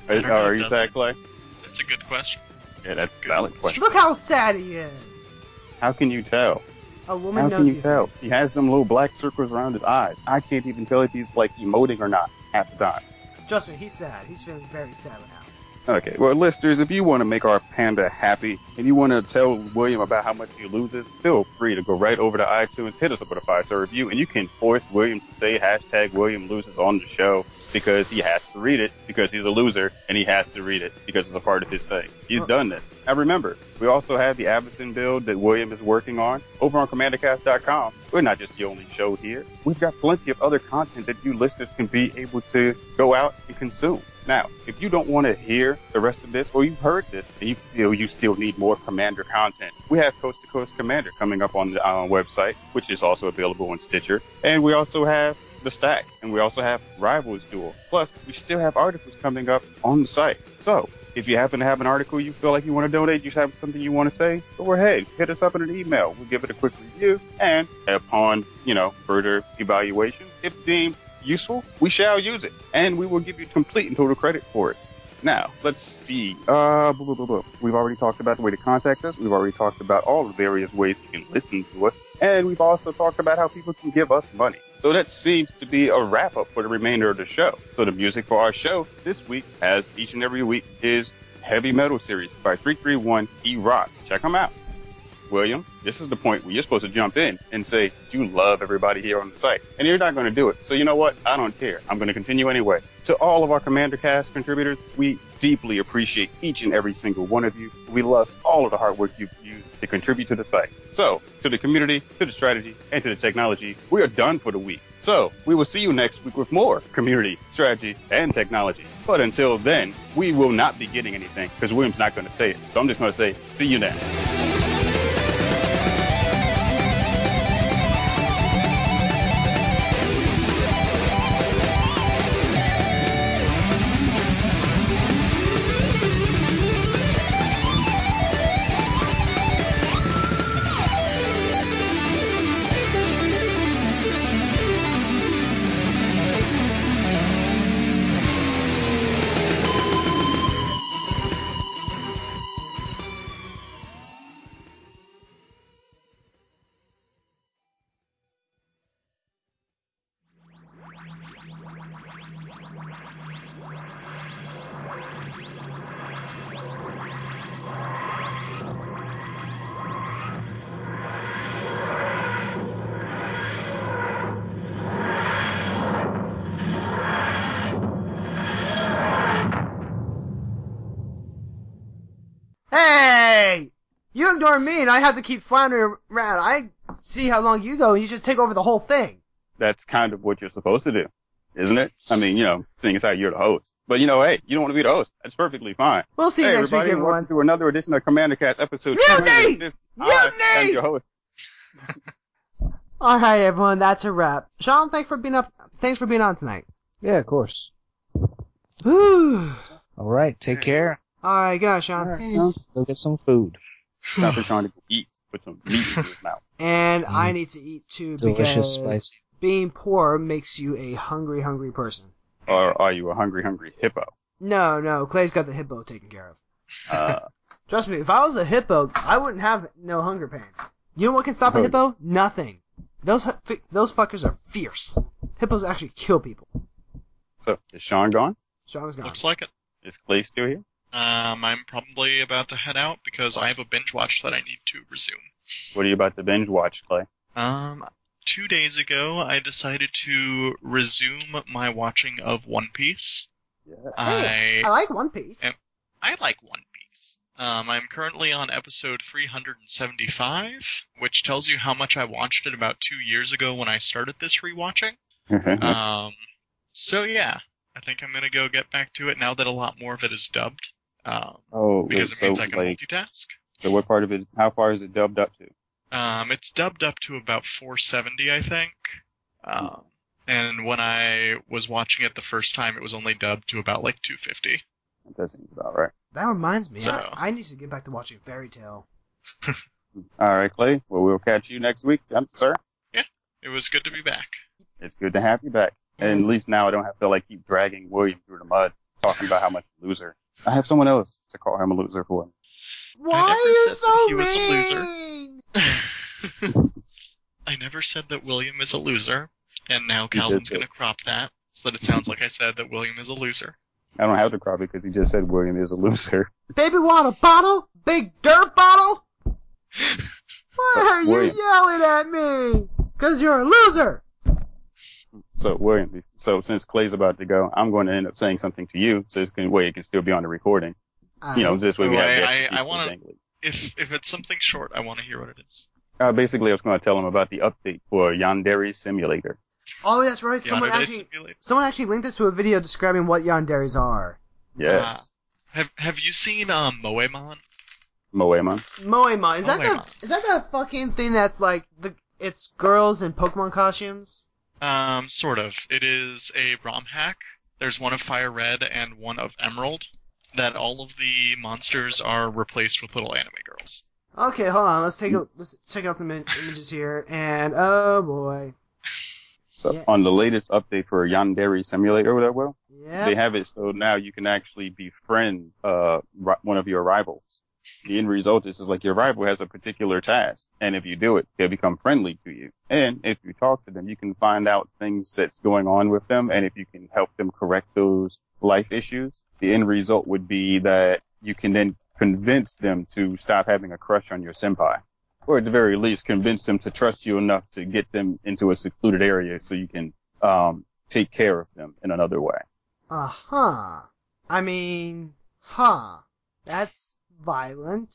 Are, I are you sad, it? Clay? That's a good question. Yeah, that's a Good. valid question. Look how sad he is. How can you tell? A woman How knows can you these tell? things. He has them little black circles around his eyes. I can't even tell if he's like emoting or not half the time. Trust me, he's sad. He's feeling very sad right now. Okay, well, listeners, if you want to make our panda happy and you want to tell William about how much he loses, feel free to go right over to iTunes, hit us up with a five star review, and you can force William to say hashtag William loses on the show because he has to read it because he's a loser and he has to read it because it's a part of his thing. He's done this. Now remember, we also have the Abbotson build that William is working on over on CommanderCast.com. We're not just the only show here. We've got plenty of other content that you listeners can be able to go out and consume. Now, if you don't want to hear the rest of this, or you've heard this, and you feel you still need more Commander content, we have Coast to Coast Commander coming up on the uh, website, which is also available on Stitcher. And we also have the Stack, and we also have Rivals Duel. Plus, we still have articles coming up on the site. So, if you happen to have an article you feel like you want to donate, you have something you want to say, go ahead, hit us up in an email. We'll give it a quick review, and upon, you know, further evaluation, if deemed useful, we shall use it, and we will give you complete and total credit for it. Now, let's see. Uh, blah, blah, blah. We've already talked about the way to contact us. We've already talked about all the various ways you can listen to us. And we've also talked about how people can give us money. So that seems to be a wrap up for the remainder of the show. So the music for our show this week, as each and every week, is Heavy Metal Series by 331 E Rock. Check them out. William, this is the point where you're supposed to jump in and say, you love everybody here on the site. And you're not going to do it. So you know what? I don't care. I'm going to continue anyway. To all of our Commander Cast contributors, we deeply appreciate each and every single one of you. We love all of the hard work you've used to contribute to the site. So, to the community, to the strategy, and to the technology, we are done for the week. So, we will see you next week with more community, strategy, and technology. But until then, we will not be getting anything because William's not going to say it. So I'm just going to say, see you then. I have to keep floundering around. I see how long you go, and you just take over the whole thing. That's kind of what you're supposed to do, isn't it? I mean, you know, seeing as how you're the host. But you know, hey, you don't want to be the host. That's perfectly fine. We'll see you hey, next week, everybody, everyone. welcome to another edition of Commander Cast episode Mutiny! 250. Mutiny! I am your host. All right, everyone. That's a wrap. Sean, thanks for being up. Thanks for being on tonight. Yeah, of course. Whew. All right, take care. All right, good night, Sean. Go get some food. Stop for Sean to eat. Put some meat in his mouth. And I Mm. need to eat too Delicious, because spicy. being poor makes you a hungry, hungry person. Or are you a hungry, hungry hippo? No, no, Clay's got the hippo taken care of. Uh, Trust me, if I was a hippo, I wouldn't have no hunger pains. You know what can stop a Oh. hippo? Nothing. Those those fuckers are fierce. Hippos actually kill people. so is Sean gone? Sean is gone. Looks like it. Is Clay still here? Um, I'm probably about to head out because I have a binge watch that I need to resume. What are you about to binge watch, Clay? Um, two days ago, I decided to resume my watching of One Piece. Yeah. Hey, I I like One Piece. Yeah. I like One Piece. Um, I'm currently on episode 375, which tells you how much I watched it about two years ago when I started this rewatching. Um, so yeah, I think I'm gonna go get back to it now that a lot more of it is dubbed. Um, oh, because it so, means I can like, multitask. so what part of it? How far is it dubbed up to? Um, it's dubbed up to about 470, I think. Um, and when I was watching it the first time, it was only dubbed to about like 250. That seems about right. That reminds me, So- I, I need to get back to watching Fairy Tail. All right, Clay. Well, we'll catch you next week, um, sir. Yeah. It was good to be back. It's good to have you back. And at least now I don't have to like keep dragging William through the mud, talking about how much loser. I have someone else to call him a loser for. me. Why are you said so that he was a loser. I never said that William is a loser, and now Calvin's gonna crop that so that it sounds like I said that William is a loser. I don't have to crop it because he just said William is a loser. Baby want a bottle? Big dirt bottle? Why are you William. yelling at me? Cause you're a loser. So William, so since Clay's about to go, I'm going to end up saying something to you, so it's can way it can still be on the recording. You know, this way we have. I- the I- I wanna- If if it's something short, I want to hear what it is. Uh, basically, I was going to tell him about the update for Yandere Simulator. Oh, that's right. Someone Yandere actually, Simulator. someone actually linked us to a video describing what yanderes are. Yes, Have Have you seen um Moemon? Moema. Moema, is that Moema. the is that the fucking thing that's like the it's girls in Pokemon costumes? Um, sort of. It is a ROM hack. There's one of Fire Red and one of Emerald. That all of the monsters are replaced with little anime girls. Okay, hold on. Let's take a let's check out some im- images here. And oh boy, So Yeah. on the latest update for Yandere Simulator, or whatever, they yeah. have it so now you can actually befriend uh one of your rivals. The end result is, is like your rival has a particular task, and if you do it, they'll become friendly to you. And if you talk to them, you can find out things that's going on with them, and if you can help them correct those life issues, the end result would be that you can then convince them to stop having a crush on your senpai. Or at the very least, convince them to trust you enough to get them into a secluded area so you can um, take care of them in another way. Uh huh. I mean, huh? That's violent.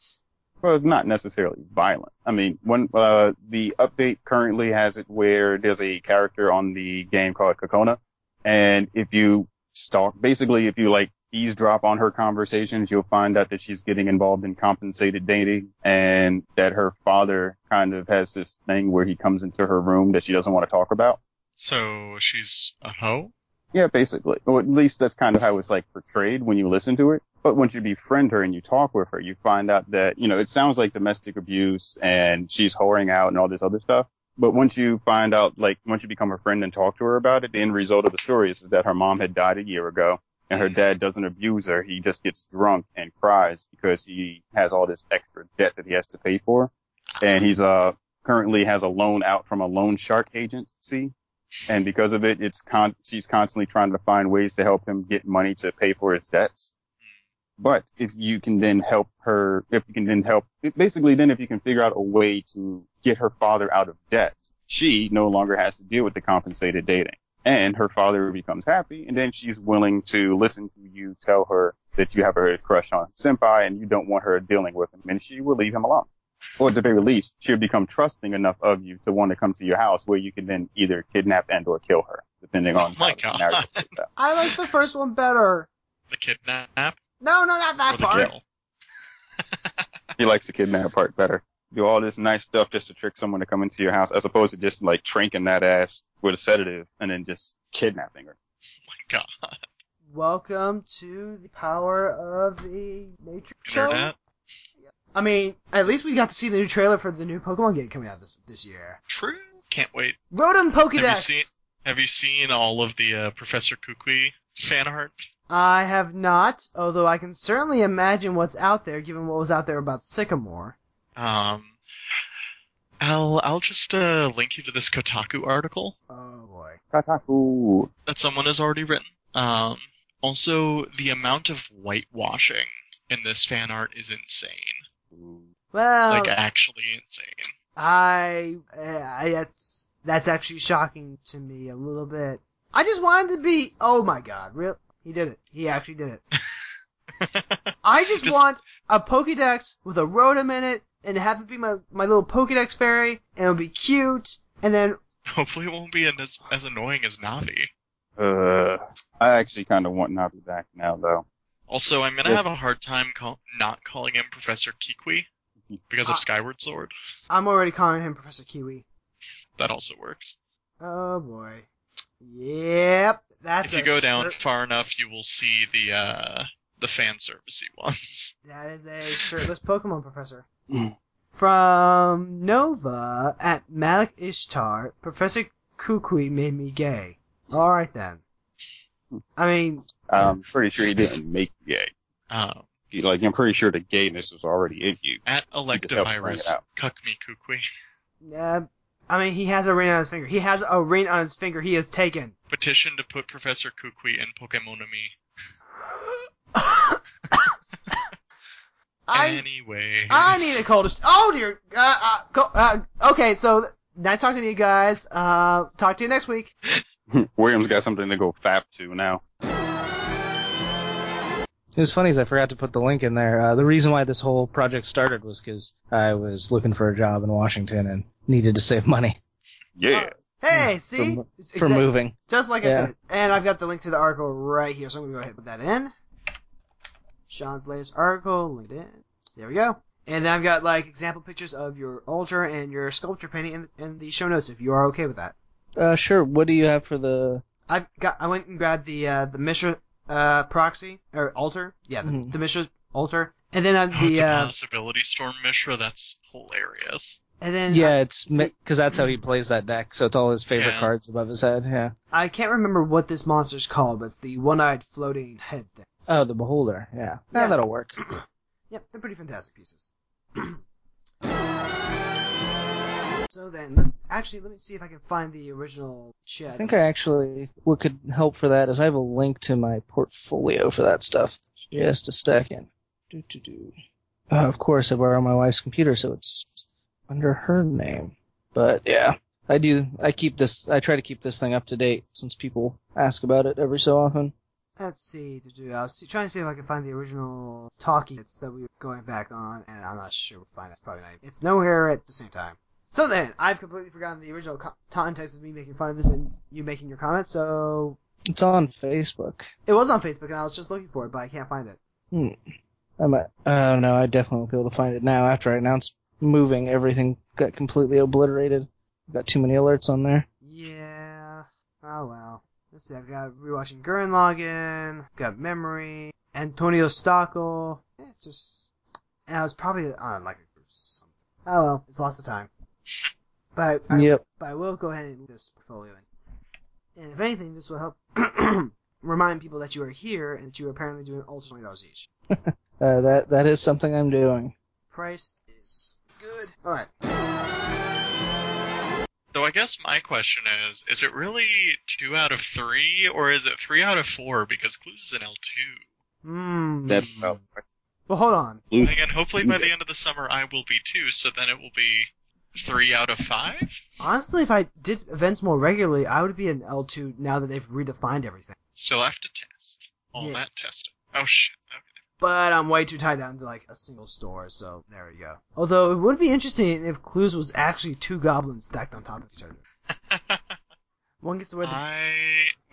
Well, it's not necessarily violent. I mean, when uh, the update currently has it where there's a character on the game called Kokona, and if you stalk, basically, if you like eavesdrop on her conversations, you'll find out that she's getting involved in compensated dating, and that her father kind of has this thing where he comes into her room that she doesn't want to talk about. So she's a hoe. Yeah, basically. Or at least that's kind of how it's like portrayed when you listen to it. But once you befriend her and you talk with her, you find out that, you know, it sounds like domestic abuse and she's whoring out and all this other stuff. But once you find out, like, once you become her friend and talk to her about it, the end result of the story is, is that her mom had died a year ago and her dad doesn't abuse her. He just gets drunk and cries because he has all this extra debt that he has to pay for. And he's, uh, currently has a loan out from a loan shark agency and because of it, it's con- she's constantly trying to find ways to help him get money to pay for his debts. But if you can then help her, if you can then help, basically then if you can figure out a way to get her father out of debt, she no longer has to deal with the compensated dating. And her father becomes happy, and then she's willing to listen to you tell her that you have a crush on senpai and you don't want her dealing with him, and she will leave him alone. or at the very least, she'll become trusting enough of you to want to come to your house where you can then either kidnap and or kill her, depending oh on Oh my how the scenario God. I like the first one better. The kidnap No, no, not that part. kill? He likes the kidnap part better. Do all this nice stuff just to trick someone to come into your house, as opposed to just like tranking that ass with a sedative and then just kidnapping her. my God. Welcome to the power of the nature show. Internet. I mean, at least we got to see the new trailer for the new Pokemon game coming out this this year. True. Can't wait. Rotom Pokedex. Have you seen Have you seen all of the uh, Professor Kukui fan art? I have not, although I can certainly imagine what's out there, given what was out there about Sycamore. Um, I'll I'll just uh, link you to this Kotaku article Oh boy. Kataku. that someone has already written. Um, also, the amount of whitewashing in this fan art is insane. Well, Like actually insane. I, I that's that's actually shocking to me a little bit. I just wanted to be. Oh my god, real. He did it. He actually did it. I just, Just- want a Pokédex with a Rotom in it, and have it be my my little Pokédex fairy, and it'll be cute. And then Hopefully, it won't be as as annoying as Navi. Uh, I actually kind of want Navi back now, though. Also, I'm gonna Yeah. have a hard time call- not calling him Professor Kikwi because of Ah. Skyward Sword. I'm already calling him Professor Kiwi. That also works. Oh boy. Yep. That's if you go down shirt- far enough, you will see the uh the fan servicey ones. That is a shirtless Pokemon professor. Mm. From Nova at Malik Ishtar, Professor Kukui made me gay. Alright then. I mean, I'm pretty sure he didn't make you gay. Um, He- Like, I'm pretty sure the gayness was already in you. at help Electivirus, it out. cuck me Kukui. uh, I mean, he has a ring on his finger. He has a ring on his finger he has taken. Petition to put Professor Kukui in Pokemonami. I, Anyway. I need a cold. Oh dear. Uh, uh, co- uh, okay, so th- nice talking to you guys. Uh, talk to you next week. William's got something to go fap to now. It was funny as I forgot to put the link in there. Uh, the reason why this whole project started was because I was looking for a job in Washington and needed to save money Yeah. Hey, see? for, It's for moving. Just like I Yeah. said. And I've got the link to the article right here, so I'm gonna go ahead and put that in. Sean's latest article, linked in. There we go. And then I've got like example pictures of your altar and your sculpture painting in, in the show notes if you are okay with that. Uh, sure. What do you have for the? I've got I went and grabbed the uh, the Mishra uh, proxy or altar. Yeah, the, Mhm. the Mishra altar. And then on Oh, it's the a uh, possibility storm Mishra. That's hilarious. and then Yeah, it's because that's how he plays that deck. So it's all his favorite Yeah. cards above his head. Yeah. I can't remember what this monster's called, but it's the one-eyed floating head thing. Oh, the beholder. Yeah. Yeah. Yeah, that'll work. Yep, they're pretty fantastic pieces. so then, actually, let me see if I can find the original chat. I think I actually what could help for that is I have a link to my portfolio for that stuff. Just a second. Do do do. Uh, of course, I borrow my wife's computer, so it's under her name. But yeah, I do. I keep this. I try to keep this thing up to date since people ask about it every so often. Let's see. to do- I was trying to see if I can find the original talking bits that we were going back on, and I'm not sure we'll find it. It's probably not. It's nowhere at the same time. So then, I've completely forgotten the original co- context of me making fun of this and you making your comment. So It's on Facebook. it was on Facebook, and I was just looking for it, but I can't find it. Hmm. I might. Oh no, I definitely won't be able to find it now. After I announced moving, everything got completely obliterated. Got too many alerts on there. Yeah. Oh well. Let's see. I've got rewatching Gurren Lagann. Got memory. Antonio Stockel. Yeah, it's just. And I was probably on like a something. Oh well, it's lost of time. But I, Yep. but I will go ahead and move this portfolio in. And if anything, this will help remind people that you are here and that you are apparently doing ultra twenty dollars each. Uh, that that is something I'm doing. Price is good. All right. So I guess my question is, is it really two out of three, or is it three out of four? Because Clues is an L two. Hmm. That's about Well, hold on. And again, hopefully by the end of the summer I will be too, so then it will be three out of five? Honestly, if I did events more regularly, I would be an L2 now that they've redefined everything. Still have to test. All Yeah. that testing. Oh shit. Okay. but I'm way too tied down to like a single store, so there we go. Although it would be interesting if Clues was actually two goblins stacked on top of each other. One gets to wear the I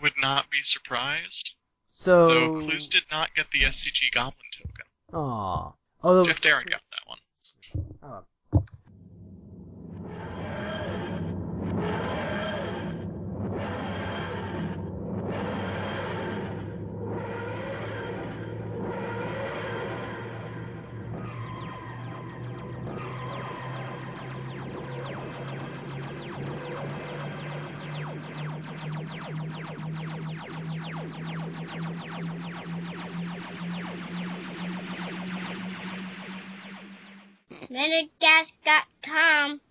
would not be surprised. so. Though Clues did not get the SCG Goblin token. Aw. Although Jeff Darren got that one. Oh.